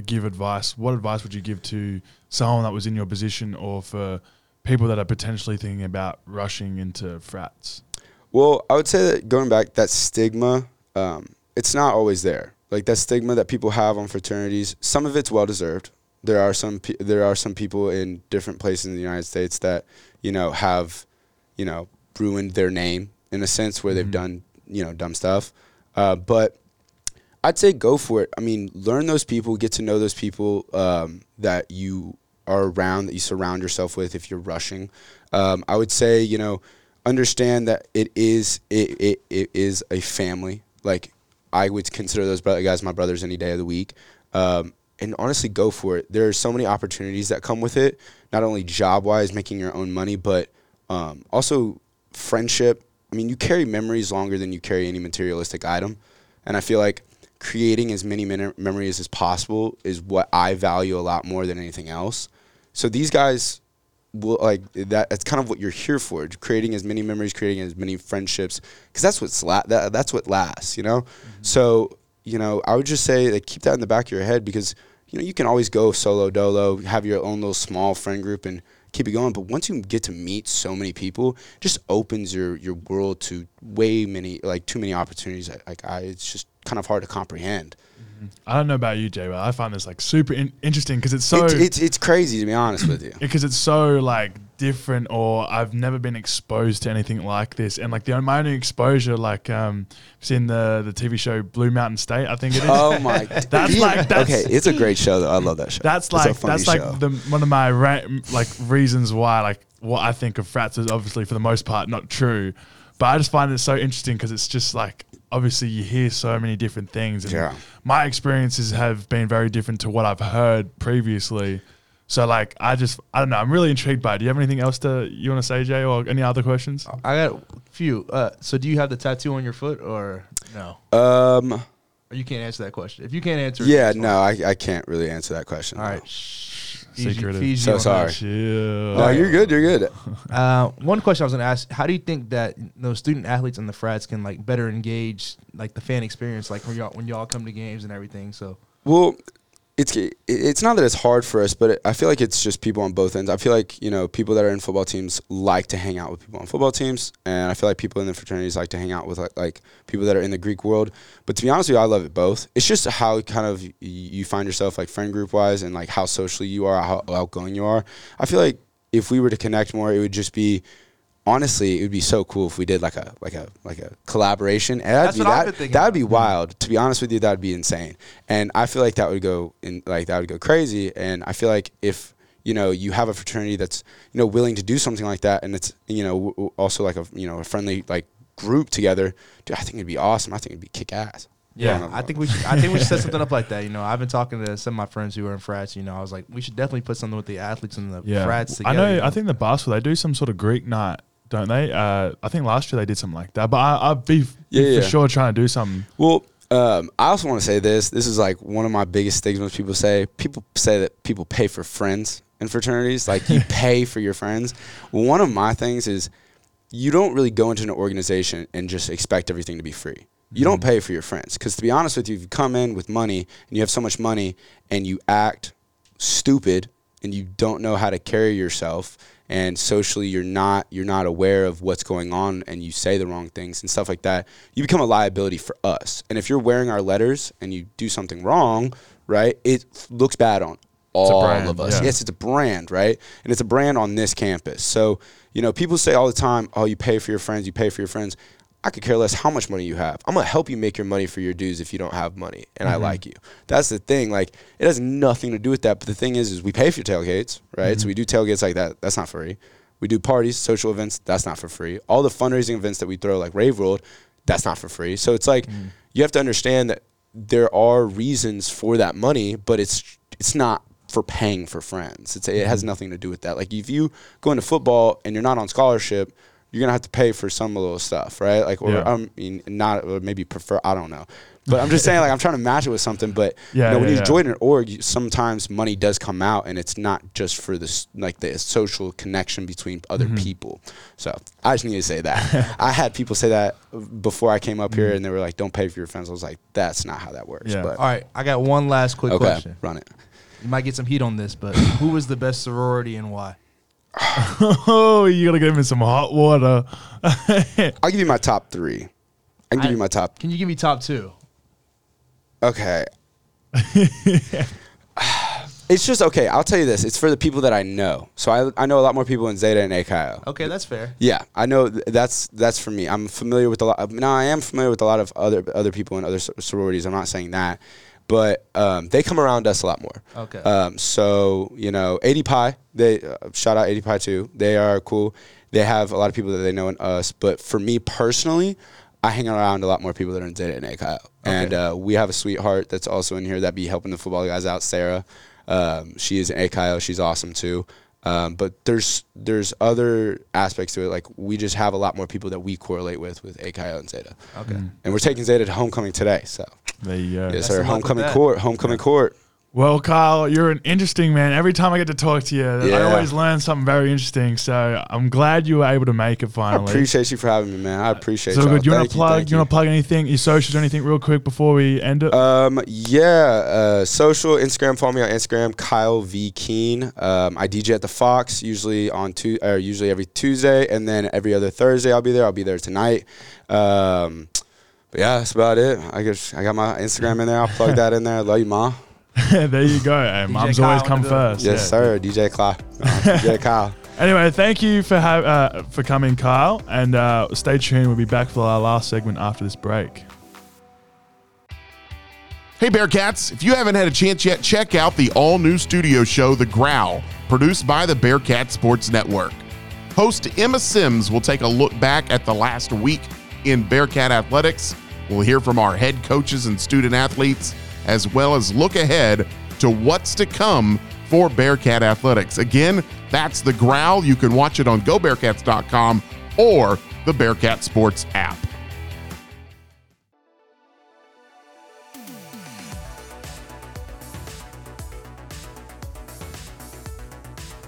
give advice? What advice would you give to someone that was in your position, or for people that are potentially thinking about rushing into frats? Well, I would say that going back, that stigma, um, it's not always there. Like that stigma that people have on fraternities, some of it's well deserved. There are some pe- there are some people in different places in the United States that you know have, you know, ruined their name in a sense where they've done you know dumb stuff. Uh, but I'd say go for it. I mean, learn those people, get to know those people um, that you are around, that you surround yourself with if you're rushing. Um, I would say, you know, understand that it is it, it, it is a family. Like I would consider those brother guys my brothers any day of the week. Um, and honestly, go for it. There are so many opportunities that come with it. Not only job wise, making your own money, but um, also friendship. I mean, you carry memories longer than you carry any materialistic item, and I feel like creating as many men- memories as possible is what I value a lot more than anything else. So these guys will like that. That's kind of what you're here for: creating as many memories, creating as many friendships, because that's what's la- that, that's what lasts. You know. Mm-hmm. So you know, I would just say like keep that in the back of your head because you know you can always go solo dolo, have your own little small friend group and keep it going. But once you get to meet so many people, it just opens your your world to way many like too many opportunities. Like I, it's just kind of hard to comprehend. I don't know about you, Jay, but I find this like super in- interesting because it's so it's, it's it's crazy to be honest with you. [clears throat] because it's so like different or I've never been exposed to anything like this and like the my only exposure like um seen the the TV show Blue Mountain State I think it is Oh my! [laughs] God. That's like- that's- okay. It's a great show though. I love that show. that's It's a like funny that's like the one of my ra- like reasons why like what I think of frats is obviously for the most part not true but I just find it so interesting because it's just like obviously you hear so many different things and Yeah. my experiences have been very different to what I've heard previously so like I just I don't know I'm really intrigued by it do you have anything else to you want to say Jay or any other questions I got a few. Uh, so do you have the tattoo on your foot or no? um. Or you can't answer that question. If you can't answer, it, Yeah. No, I, I can't really answer that question. All no. right. Shh. Fiji- Secretive. Fiji So sorry. that. Chill. No, you're good. You're good. Uh, one question I was going to ask: How do you think that those student athletes and the frats can like better engage like the fan experience, like when y'all when y'all come to games and everything? So Well, it's it's not that it's hard for us, but I feel like it's just people on both ends. I feel like you know people that are in football teams like to hang out with people on football teams, and I feel like people in the fraternities like to hang out with like, like people that are in the Greek world. But to be honest with you, I love it both. It's just how kind of you find yourself like friend group wise, and like how socially you are, how outgoing you are. I feel like if we were to connect more, it would just be. Honestly, it would be so cool if we did like a like a like a collaboration. And that'd That's be what I've that, been thinking that'd be wild. To be honest with you, that'd be insane. And I feel like that would go in like that would go crazy. And I feel like if you know you have a fraternity that's you know willing to do something like that, and it's you know w- w- also like a you know a friendly like group together, dude, I think it'd be awesome. I think it'd be kick ass. yeah, I think we should, I think we should set [laughs] something up like that. You know, I've been talking to some of my friends who are in frats. You know, I was like, we should definitely put something with the athletes and the Yeah, frats together. I know. you I think the basketball they do some sort of Greek night, don't they? Uh, I think last year they did something like that. But I, I'd be Yeah, for yeah. sure trying to do something. Well, um, I also want to say this. This is like one of my biggest stigmas. People say people say that people pay for friends in fraternities. Like you [laughs] pay for your friends. One of my things is you don't really go into an organization and just expect everything to be free. You don't pay for your friends because to be honest with you, if you come in with money and you have so much money and you act stupid and you don't know how to carry yourself and socially you're not you're not aware of what's going on and you say the wrong things and stuff like that you become a liability for us. And if you're wearing our letters and you do something wrong right it looks bad on all brand, of us. yeah. yes it's a brand right? And it's a brand on this campus. So you know people say all the time oh you pay for your friends you pay for your friends I could care less how much money you have. I'm gonna help you make your money for your dues if you don't have money, and I mm-hmm. like you. That's the thing. Like it has nothing to do with that. But the thing is, is we pay for your tailgates, right? So mm-hmm. we do tailgates like that. That's not free. We do parties, social events. That's not for free. All the fundraising events that we throw, like Rave World, that's not for free. So it's like mm-hmm. you have to understand that there are reasons for that money, but it's it's not for paying for friends. It's it has nothing to do with that. Like if you go into football and you're not on scholarship, you're gonna have to pay for some little stuff, right? Like or Yeah. I mean not or maybe prefer I don't know. But I'm just saying like I'm trying to match it with something. But Yeah, you know, when yeah, you yeah. join an org, you, sometimes money does come out, and it's not just for this like the social connection between other Mm-hmm. people. So I just need to say that. [laughs] I had people say that before I came up here, and they were like, "Don't pay for your friends." I was like, "That's not how that works." Yeah. But All right, I got one last quick okay, question. run it. You might get some heat on this, but [coughs] who was the best sorority and why? Oh, you gotta give me some hot water. [laughs] I'll give you my top three. I can give I- you my top. Can you give me top two? Okay. [sighs] it's just okay. I'll tell you this. It's for the people that I know. So I, I know a lot more people in Zeta and AKO. Okay, that's fair. Yeah, I know th- that's that's for me. I'm familiar with a lot. Now I am familiar with a lot of other other people in other sor- sororities. I'm not saying that, but um, they come around us a lot more. Okay. Um, so you know, ADPi. They uh, shout out ADPi too. They are cool. They have a lot of people that they know in us. But for me personally, I hang around a lot more people that are in Zeta and AKO. And uh, we have a sweetheart that's also in here that be helping the football guys out, Sarah. Um, she is in AKO. She's awesome too. Um, but there's there's other aspects to it. Like we just have a lot more people that we correlate with with AKO and Zeta. Okay. And we're taking Zeta to homecoming today. So There you go. yes, Best sir. of luck with Homecoming court. Homecoming court. Well, Kyle, you're an interesting man. Every time I get to talk to you, I always learn something very interesting. So I'm glad you were able to make it finally. I apprate you for having me, man. I appreciate so y'all. good. You want to plug? thank You, want to plug anything? Your socials, or anything, real quick before we end it? Um, yeah, uh, social, Instagram. Follow me on Instagram, Kyle V Keen. Um, I DJ at the Fox usually on two, or usually every Tuesday, and then every other Thursday I'll be there. I'll be there tonight. Um, but yeah, that's about it. I guess I got my Instagram in there. I'll plug [laughs] that in there. Love you, ma. [laughs] there you go. Hey, mom's Kyle always come first. Yes, Yeah. sir. DJ Kyle. [laughs] DJ Kyle. Anyway, thank you for ha- uh, for coming, Kyle, and uh, stay tuned. We'll be back for our last segment after this break. Hey Bearkats, if you haven't had a chance yet, check out the all new studio show, The Growl, produced by the Bearkat Sports Network. Host Emma Sims will take a look back at the last week in Bearkat athletics. We'll hear from our head coaches and student athletes, as well as look ahead to what's to come for Bearkat athletics. Again, that's The Growl. You can watch it on GoBearkats.com or the Bearkat Sports app.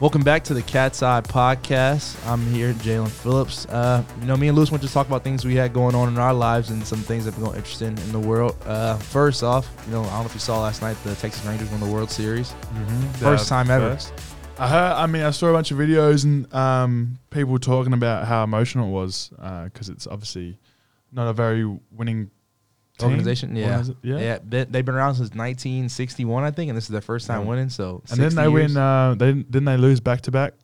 Welcome back to the Kats Eye Podcast. I'm here, Jaylen Phillips. Uh, you know, me and Lewis want to talk about things we had going on in our lives and some things that we're going interested in, the world. Uh, first off, you know, I don't know if you saw last night the Texas Rangers won the World Series. First time ever. I heard. I mean, I saw a bunch of videos and um, people talking about how emotional it was because it's obviously not a very winning. Organization, yeah, yeah. yeah. they- They've been around since 1961, I think, and this is their first time Yeah. winning. So, And then they years. win. Uh, they didn't they lose back to back.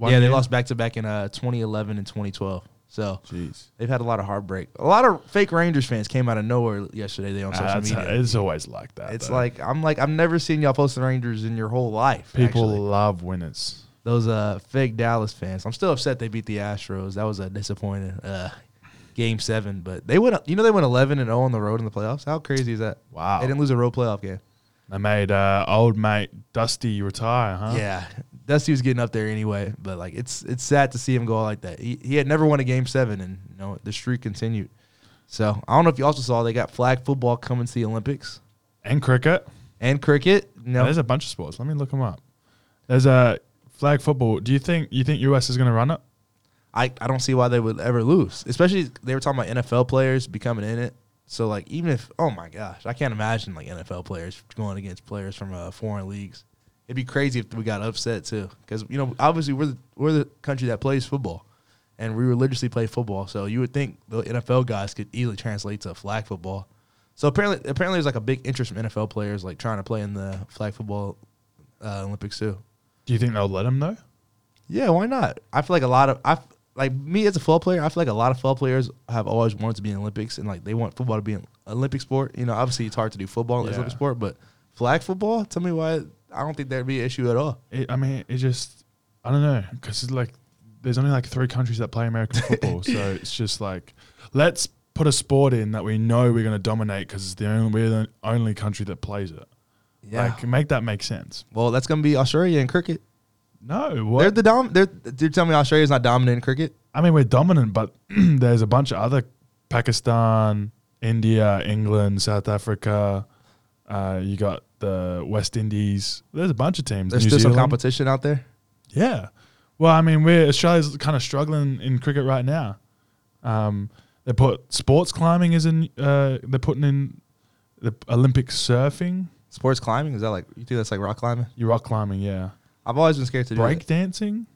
yeah, they lost back to back in uh, 2011 and 2012. So Jeez. they've had a lot of heartbreak. A lot of fake Rangers fans came out of nowhere yesterday. They on social media. it's always like that. It's though. like I'm like I've never seen y'all post the Rangers in your whole life. people actually. love winners. those uh fake Dallas fans. I'm still upset they beat the Astros. That was a disappointing uh game seven. But they went you know they went 11 and 0 on the road in the playoffs. How crazy is that? Wow. They didn't lose a road playoff game. They made uh, old mate Dusty retire, huh? Yeah, Dusty was getting up there anyway. But like it's it's sad to see him go like that. He he had never won a game seven, and you know the streak continued. So I don't know if you also saw they got flag football coming to the Olympics And cricket. and cricket. No, There's a bunch of sports. Let me look them up. There's a flag football. Do you think you think US is going to run it? I, I don't see why they would ever lose. Especially they were talking about NFL players becoming in it. So like even if oh my gosh, I can't imagine like NFL players going against players from uh, foreign leagues. it'd be crazy if we got upset too, because you know obviously we're the, we're the country that plays football, and we religiously play football. So you would think the NFL guys could easily translate to flag football. So apparently, apparently there's like a big interest from NFL players like trying to play in the flag football uh, Olympics too. Do you think they'll let them though? Yeah, why not? I feel like a lot of I like me as a football player. I feel like a lot of football players have always wanted to be in Olympics, and like they want football to be an Olympic sport. You know, obviously it's hard to do football as Yeah. Olympic sport, but flag football. Tell me why. I don't think there'd be an issue at all. It, I mean, it just I don't know because it's like there's only like three countries that play American [laughs] football, so it's just like let's put a sport in that we know we're going to dominate because it's the only we're the only country that plays it. Like make that make sense. well, that's gonna be Australia and cricket. No, They're the dom. They're. They're telling me Australia's not dominant in cricket. I mean, we're dominant, but [clears throat] there's a bunch of other Pakistan, India, England, South Africa. Uh, you got the West Indies. There's a bunch of teams. There's New still some competition out there. Yeah. Well, I mean, we're Australia's kind of struggling in cricket right now. Um, they put sports climbing is in. Uh, they're putting in the Olympic surfing. Sports climbing is that like you think that's like rock climbing? You rock climbing, yeah. I've always been scared to do Break dancing.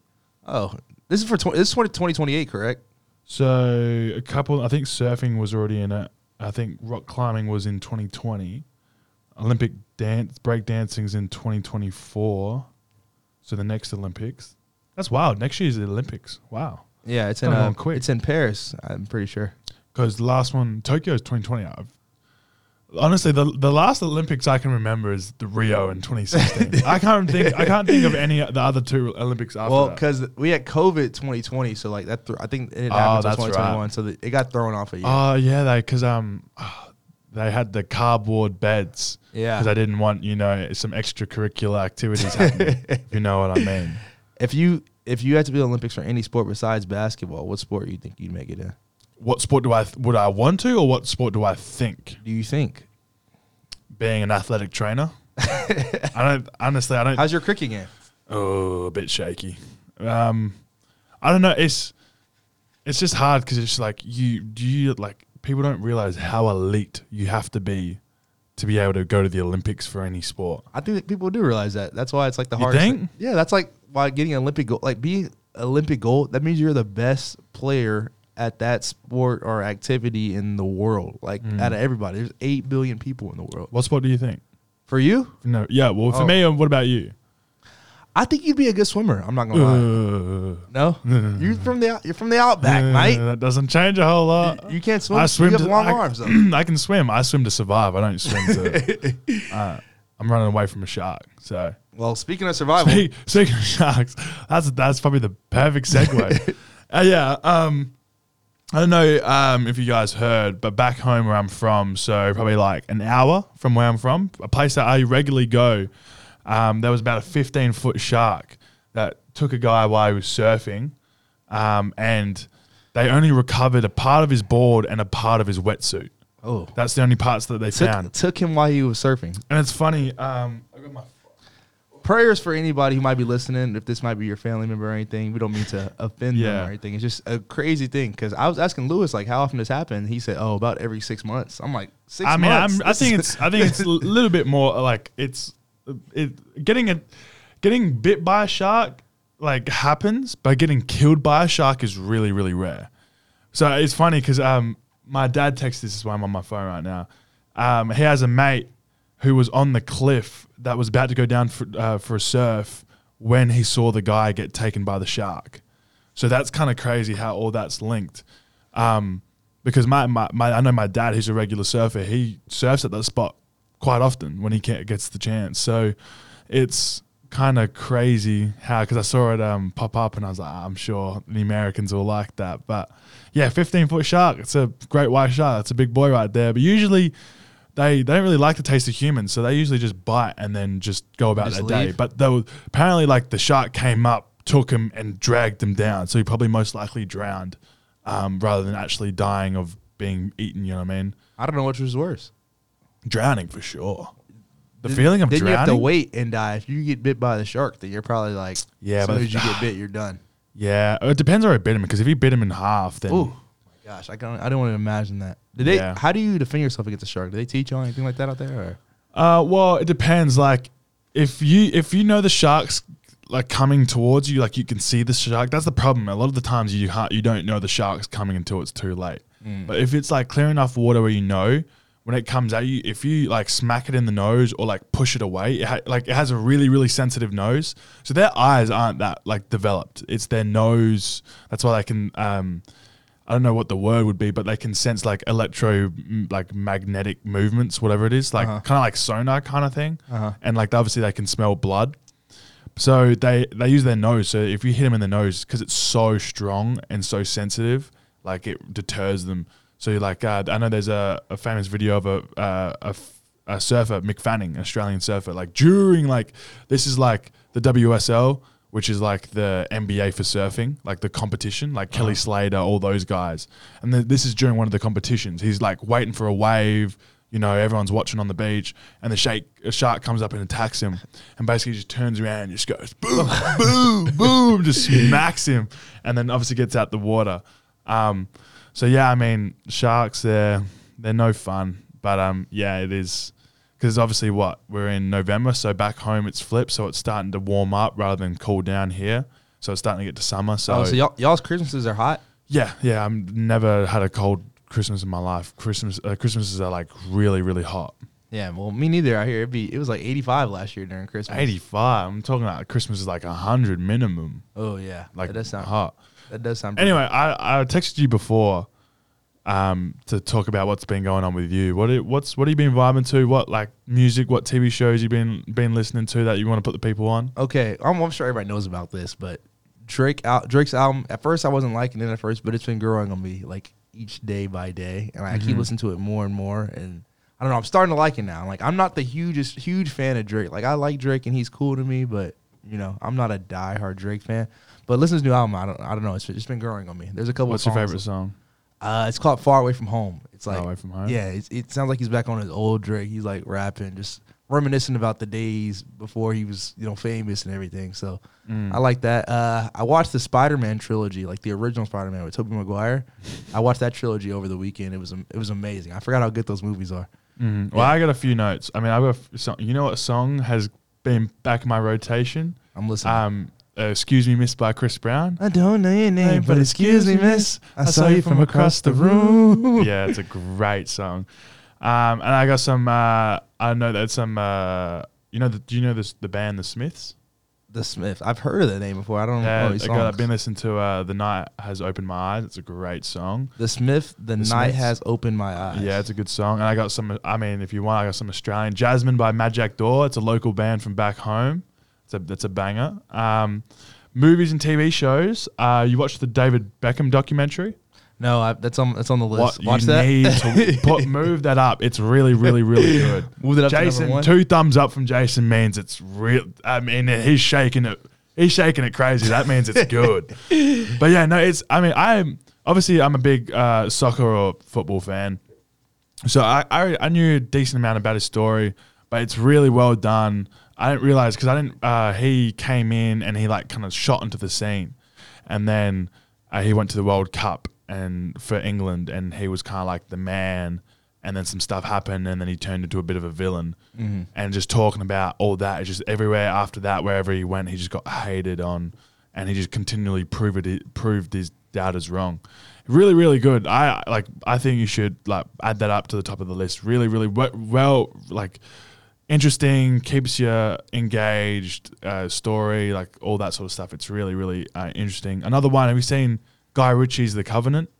Oh, this is for 20, this is 2028, correct? So a couple. I think surfing was already in it. I think rock climbing was in 2020. Olympic dance break dancing's in 2024. So the next Olympics. That's wild. Next year's the Olympics. Wow. Yeah, it's in uh, quick. it's in Paris. I'm pretty sure. because the last one Tokyo is 2020. I've, honestly, the the last Olympics I can remember is the Rio in 2016. I can't [laughs] think I can't think of any of the other two Olympics after Well, because we had COVID 2020, so like that. Th- I think it Oh, happened in that's 2021, so the, it got thrown off a year. Oh yeah, they because um they had the cardboard beds yeah. because I didn't want you know some extracurricular activities happening. you know what I mean. [laughs] if you if you had to be in the Olympics for any sport besides basketball, what sport do you think you'd make it in? What sport do I th- would I want to, or what sport do I think? Do you think? Being an athletic trainer, I don't honestly. I don't. How's your cricket game? Oh, a bit shaky. Um, I don't know. It's it's just hard because it's like you do you like people don't realize how elite you have to be to be able to go to the Olympics for any sport. I think that people do realize that. That's why it's like the You hardest. think? Yeah, that's like why getting an Olympic gold, like being Olympic gold, that means you're the best player at that sport or activity in the world. Like Mm. out of everybody, there's eight billion people in the world. What sport do you think? For you, No, yeah. Well, for Oh. me, um, what about you? I think you'd be a good swimmer. I'm not gonna lie. Uh, No, [laughs] you're from the you're from the outback, uh, mate. That doesn't change a whole lot. You can't swim. I swim. You have to- long I, arms though. [clears throat] I can swim. I swim to survive. I don't swim to. [laughs] uh, I'm running away from a shark. So Well, speaking of survival, Speak- Speaking of sharks, that's that's probably the perfect segue. [laughs] uh, yeah. Um, I don't know um, if you guys heard, but back home where I'm from, so probably like an hour from where I'm from, a place that I regularly go, um, there was about a 15 foot shark that took a guy while he was surfing, um, and they only recovered a part of his board and a part of his wetsuit. oh, That's the only parts that they took, found. took him while he was surfing. And it's funny. Um, I got my prayers for anybody who might be listening. If this might be your family member or anything, we don't mean to [laughs] offend Yeah. them or anything. It's just a crazy thing. Because I was asking Lewis like, how often this happen? He said, oh, about every six months. I'm like, six I mean, I think it's I think it's [laughs] a little bit more like it's it getting a getting bit by a shark like happens, but getting killed by a shark is really really rare. So it's funny because um my dad texted this is why I'm on my phone right now. Um, he has a mate who was on the cliff that was about to go down for uh, for a surf when he saw the guy get taken by the shark. So that's kind of crazy how all that's linked. Um, because my, my, my I know my dad, who's a regular surfer, he surfs at that spot quite often when he gets the chance. So it's kind of crazy how because I saw it um, pop up and I was like, I'm sure the Americans will like that. But yeah, 15 foot shark. It's a great white shark. It's a big boy right there. But usually they, they don't really like the taste of humans, so they usually just bite and then just go about Just their day. leave? But they were, apparently, like the shark came up, took him, and dragged him down. So he probably most likely drowned um, rather than actually dying of being eaten. You know what I mean? I don't know which was worse. Drowning for sure. The feeling of then drowning. you have to wait and die. If you get bit by the shark, then you're probably like, Yeah, as soon but- as you get [sighs] bit, you're done. Yeah, it depends where he bit him because if he bit him in half, then Ooh, gosh, I can I don't want to imagine that. Did they? Yeah. How do you defend yourself against a shark? Do they teach you anything like that out there? Or? Uh, well, it depends. Like, if you if you know the sharks like coming towards you, like you can see the shark. That's the problem. A lot of the times you can't, you don't know the shark's coming until it's too late. But if it's like clear enough water where you know when it comes at you, if you like smack it in the nose or like push it away, it ha- like it has a really really sensitive nose. So their eyes aren't that like developed. It's their nose. That's why they can. Um, I don't know what the word would be, but they can sense like electro, m- like magnetic movements, whatever it is, like Uh-huh. kind of like sonar kind of thing. Uh-huh. And like obviously they can smell blood, so they they use their nose. So if you hit them in the nose, because it's so strong and so sensitive, like it deters them. So you're like, uh, I know there's a, a famous video of a, uh, a f- a surfer, Mick Fanning, an Australian surfer, like during like this is like the WSL, which is like the NBA for surfing, like the competition, like Kelly Slater, all those guys. And then this is during one of the competitions. He's like waiting for a wave. You know, everyone's watching on the beach, and the shake, a shark comes up and attacks him, and basically just turns around and just goes boom, [laughs] boom, boom, just smacks him, and then obviously gets out the water. Um, so yeah, I mean, sharks they're they're no fun, but um, yeah, it is because obviously what we're in November, so back home it's flipped, so it's starting to warm up rather than cool down here. So it's starting to get to summer. So, oh, so y'all, y'all's Christmases are hot. yeah, yeah, I've never had a cold Christmas in my life. Christmas uh, Christmases are like really really hot. Yeah, well, me neither. out here, it'd be it was like 85 last year during Christmas. Eighty five. I'm talking about Christmas is like hundred minimum. Oh yeah, Like that does sound hot. that does sound. Anyway, I, I texted you before um, to talk about what's been going on with you. What it, what's what have you been vibing to? What like music? What TV shows you been been listening to that you want to put the people on? okay, I'm, I'm sure everybody knows about this, but Drake out Drake's album. At first, I wasn't liking it at first, but it's been growing on me like each day by day, and I keep listening to it more and more. And I don't know, I'm starting to like it now. Like I'm not the hugest huge fan of Drake. Like I like Drake and he's cool to me, but you know I'm not a diehard Drake fan. But listen to his new album. I don't I don't know. It's just been growing on me. There's a couple. What's your songs- favorite song? Uh, it's called Far Away from Home. It's like Far Away from Home? Yeah, it's, it sounds like he's back on his old Drake. He's like rapping, just reminiscing about the days before he was, you know, famous and everything. So Mm. I like that. Uh, I watched the Spider-Man trilogy, like the original Spider-Man with Tobey Maguire. I watched that trilogy over the weekend. It was it was amazing. I forgot how good those movies are. Mm. Well, I got a few notes. I mean, I've got a f- song. You know what song has been back in my rotation? I'm listening. Um, uh, "Excuse Me, Miss" by Chris Brown. I don't know your name, but excuse me, miss, I saw you from across the room. yeah, it's a great song. Um, and I got some. Uh, I know that some. Uh, you know, the, do you know this the band The Smiths? The Smith. I've heard of that name before. I don't Yeah, know got, I've been listening to uh, "The Night Has Opened My Eyes." It's a great song. The Smith. The, The night Smiths. has opened my eyes. Yeah, it's a good song. And I got some. I mean, if you want, I got some Australian Jasmine by Mad Jack Door. It's a local band from back home. It's a that's a banger. Um, movies and TV shows. Uh, you watched the David Beckham documentary. No, I, that's on that's on the list. What Watch you that. need to [laughs] put, move that up. It's really, really, really good. [laughs] Move it up Jason, two thumbs up from Jason means it's real. I mean, he's shaking it. He's shaking it crazy. That means it's good. [laughs] but yeah, no, it's. I mean, I'm obviously I'm a big uh, soccer or football fan, so I, I I knew a decent amount about his story, but it's really well done. I didn't realize because I didn't. Uh, he came in and he like kind of shot into the scene, and then uh, he went to the World Cup and for England, and he was kind of like the man. And then some stuff happened, and then he turned into a bit of a villain. And just talking about all that, it's just everywhere after that, wherever he went, he just got hated on, and he just continually proved it, proved his doubters wrong. Really, really good. I like. I think you should like add that up to the top of the list. Really, really we- well, like interesting, keeps you engaged. Uh, story, like all that sort of stuff. It's really, really uh, interesting. Another one. Have you seen Guy Ritchie's The Covenant?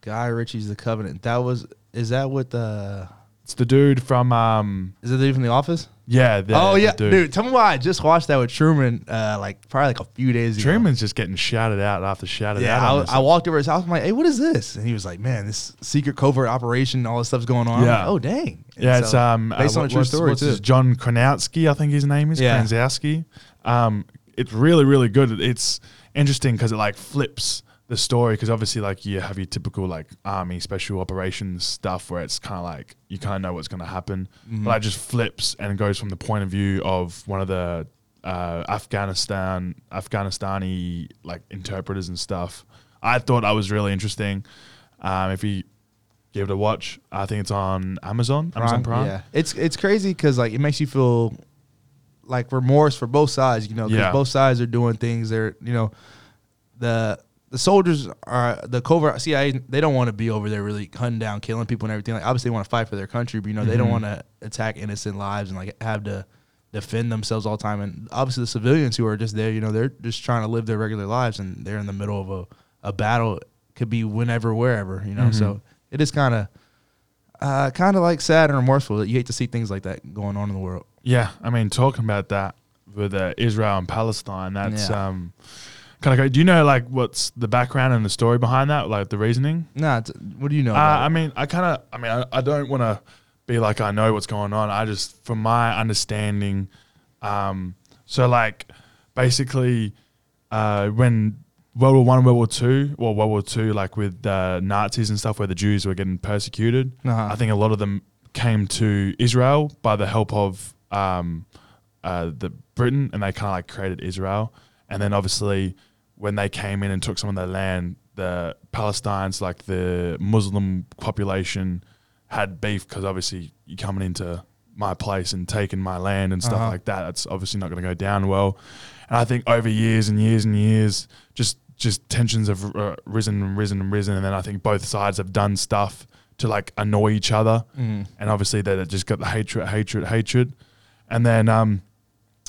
Guy Ritchie's The Covenant. That was is that with the It's the dude from um is it the dude from The Office? Yeah. The, oh yeah, dude. Tell me why I just watched that with Truman. Uh, like probably like a few days ago. Truman's just getting shouted out after shouted Yeah, out. I, was- this. I walked over his house. I'm like, "Hey, what is this?" And he was like, "Man, this secret covert operation, all this stuff's going on." Yeah. like, oh dang. And Yeah, it's so, um uh, based on a true story what's too. John Kranowski, I think his name is Yeah. Kranzowski. Um, it's really really good. It's interesting because it like flips the story because obviously like you have your typical like army special operations stuff where it's kind of like you kind of know what's going to happen, Mm-hmm. but it just flips and goes from the point of view of one of the uh, Afghanistan Afghanistani like interpreters and stuff. I thought that was really interesting. Um, if you give it a watch, I think it's on Amazon, Amazon Prime. Yeah, it's it's crazy because like it makes you feel like remorse for both sides. You know, 'cause Yeah. both sides are doing things. They're you know, the the soldiers are the covert CIA. They don't want to be over there really hunting down, killing people and everything. Like obviously, they want to fight for their country, but you know, they don't Mhm. want to attack innocent lives and like have to defend themselves all the time. And obviously, the civilians who are just there, you know, they're just trying to live their regular lives, and they're in the middle of a, a battle. Could be whenever, wherever, you know. Mhm. So it is kind of. Uh, kind of like sad and remorseful that you hate to see things like that going on in the world. Yeah, I mean, talking about that with uh, Israel and Palestine, that's Yeah. um, kind of. Do you know like what's the background and the story behind that, like the reasoning? Nah, t- what do you know? Uh, about I mean, I kind of. I mean, I, I don't want to be like I know what's going on. I just, from my understanding, um, so like basically, uh, when World War One, World War Two, or World War Two, like with uh, Nazis and stuff, where the Jews were getting persecuted, Uh-huh. I think a lot of them came to Israel by the help of um, uh, the Britain, and they kind of like created Israel. And then obviously, when they came in and took some of their land, the Palestinians, like the Muslim population, had beef because obviously you're coming into my place and taking my land and stuff Uh-huh. like that. That's obviously not going to go down well. And I think over years and years and years, just just tensions have uh, risen and risen and risen, and then I think both sides have done stuff to like annoy each other, Mhm. and obviously that it just got the hatred, hatred, hatred, and then um,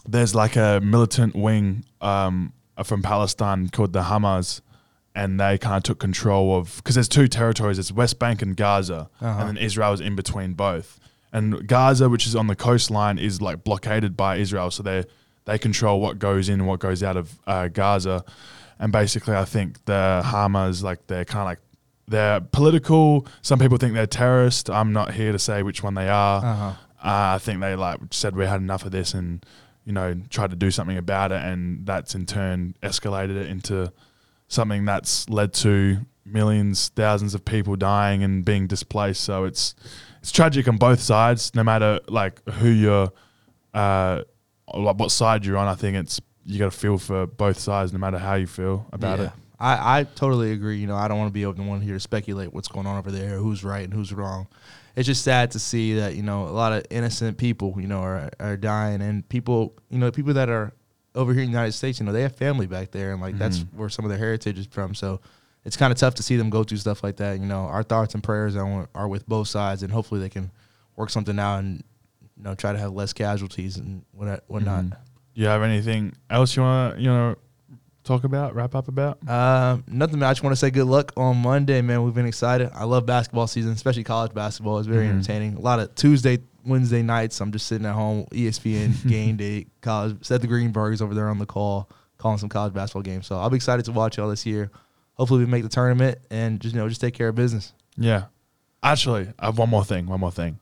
there's like a militant wing um, from Palestine called the Hamas, and they kind of took control of because there's two territories: it's West Bank and Gaza, Uh-huh. and then Israel is in between both. And Gaza, which is on the coastline, is like blockaded by Israel, so they they control what goes in and what goes out of uh, Gaza. And basically, I think the Hamas, like they're kind of like they're political. Some people think they're terrorist. I'm not here to say which one they are. Uh-huh. Uh, I think they like said we had enough of this and you know tried to do something about it, and that's in turn escalated it into something that's led to millions, thousands of people dying and being displaced. So it's it's tragic on both sides, no matter like who you're, uh, like what side you're on. I think it's you got to feel for both sides, no matter how you feel about Yeah. it. I, I totally agree. You know, I don't want to be the one here to speculate what's going on over there, who's right and who's wrong. It's just sad to see that you know a lot of innocent people, you know, are are dying, and people, you know, people that are over here in the United States, you know, they have family back there, and like that's Mhm. where some of their heritage is from. So it's kind of tough to see them go through stuff like that. You know, our thoughts and prayers are, are with both sides, and hopefully they can work something out and you know try to have less casualties and what whatnot. Mhm. Do you have anything else you want to you know talk about, wrap up about? Um, nothing. Man. I just want to say good luck on Monday, man. We've been excited. I love basketball season, especially college basketball. It's very Mhm. entertaining. A lot of Tuesday, Wednesday nights. I'm just sitting at home, ESPN [laughs] game day, college. Seth the Greenberg's over there on the call, calling some college basketball games. So I'll be excited to watch y'all this year. Hopefully, we make the tournament and just you know just take care of business. Yeah. Actually, I have one more thing. One more thing.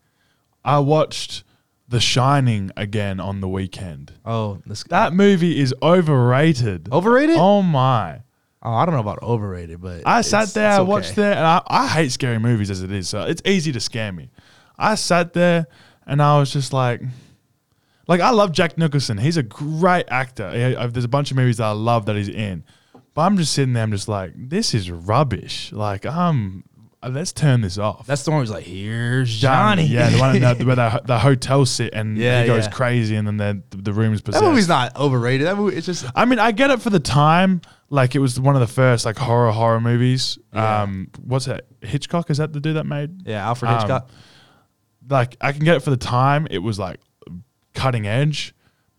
I watched The Shining again on the weekend. Oh, this That movie is overrated. overrated. Oh. Oh my! I don't know about overrated, but I sat it's- there, it's I okay. watched there, and I, I hate scary movies as it is, so it's easy to scare me. I sat there and I was just like, like I love Jack Nicholson. He's a great actor. He- uh, There's a bunch of movies that I love that he's in, but I'm just sitting there, I'm just like, this is rubbish. Like, um, let's turn this off. That's the one who's like, "Here's Johnny." Yeah, the one in the, [laughs] where the, the hotel sit and Yeah, he goes yeah. crazy, and then the the room is possessed. that movie's not overrated. That movie, it's just I mean, I get it for the time. Like it was one of the first like horror horror movies. Yeah. Um, what's that? Hitchcock is that the dude that made? yeah. Alfred Um, Hitchcock. Like I can get it for the time. It was like cutting edge,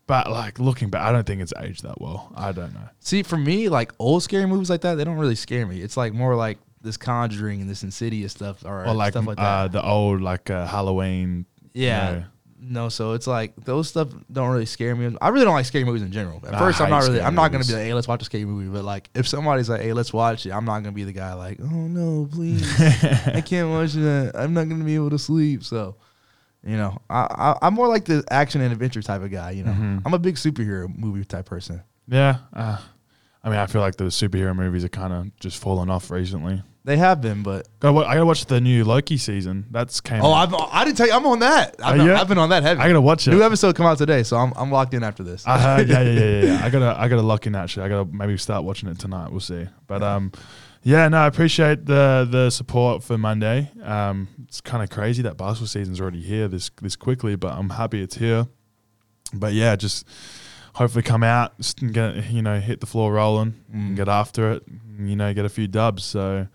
but like looking back, I don't think it's aged that well. I don't know. See, for me, like old scary movies like that, they don't really scare me. It's like more like this Conjuring and this Insidious stuff, or, Or like, stuff like that. uh, the old like uh, Halloween. yeah. know. No, so it's like those stuff don't really scare me. I really don't like scary movies in general. At I first, I'm not really. I'm not gonna be like, hey, let's watch a scary movie. But like, if somebody's like, hey, let's watch it, I'm not gonna be the guy like, oh no, please, [laughs] I can't watch that. I'm not gonna be able to sleep. So, you know, I, I I'm more like the action and adventure type of guy. You know, Mhm. I'm a big superhero movie type person. Yeah. Uh, I mean, I feel like the superhero movies are kind of just fallen off recently. They have been, but Gotta wa- I gotta watch the new Loki season. That's came. oh, out. I've, I didn't tell you I'm on that. I've, Are been, you? I've been on that heavy. I gotta watch it. New episode come out today, so I'm I'm locked in after this. I heard, yeah, yeah, yeah, yeah, yeah. I gotta, I gotta lock in actually. I gotta maybe start watching it tonight. We'll see. But um, yeah, no, I appreciate the the support for Monday. Um, it's kind of crazy that basketball season's already here this this quickly, but I'm happy it's here. but yeah, just hopefully come out, and get you know hit the floor rolling, and get after it. and, You know, get a few dubs. So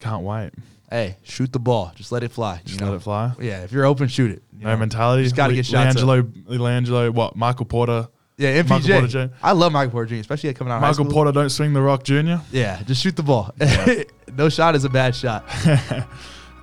can't wait. Hey, shoot the ball. Just let it fly. Just you let it fly. Yeah, if you're open, shoot it. No know? mentality. Just gotta Le- get shots. Leangelo, Leangelo, what? Michael Porter. Yeah, Michael Porter MPJ. Jr. I love Michael Porter Jr., especially coming out Michael. Porter don't swing the rock, Junior. Yeah, just shoot the ball. [laughs] no shot is a bad shot. [laughs]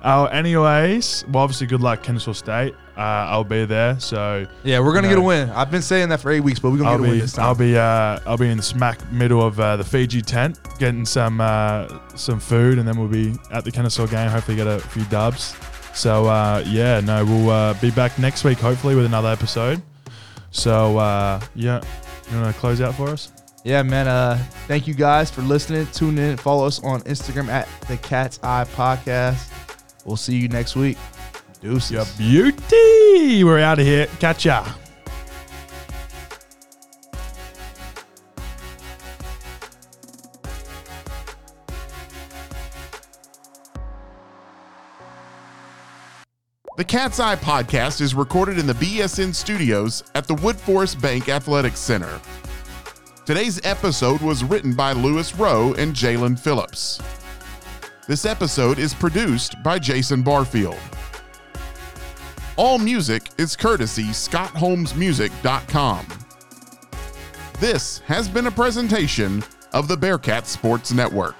Oh, anyways, well, obviously, good luck, Kennesaw State. Uh, I'll be there, so Yeah, we're gonna No. get a win. I've been saying that for eight weeks, but we're gonna I'll get a win be this time. I'll be uh, I'll be in smack middle of uh, the Fiji tent, getting some uh, some food, and then we'll be at the Kennesaw game. Hopefully, get a few dubs. So uh, yeah, no, we'll uh, be back next week, hopefully, with another episode. So uh, yeah, you want to close out for us? Yeah, man. Uh, thank you guys for listening. Tune in. Follow us on Instagram at the Kats Eye Podcast. We'll see you next week. Deuces. Yeah, beauty. We're out of here. Catch ya. The Kats Eye podcast is recorded in the BSN studios at the Woodforest Bank Athletic Center. Today's episode was written by Lewis Rowe and Jaylen Phillips. This episode is produced by Jason Barfield. All music is courtesy ScottHolmesMusic.com. This has been a presentation of the Bearkat Sports Network.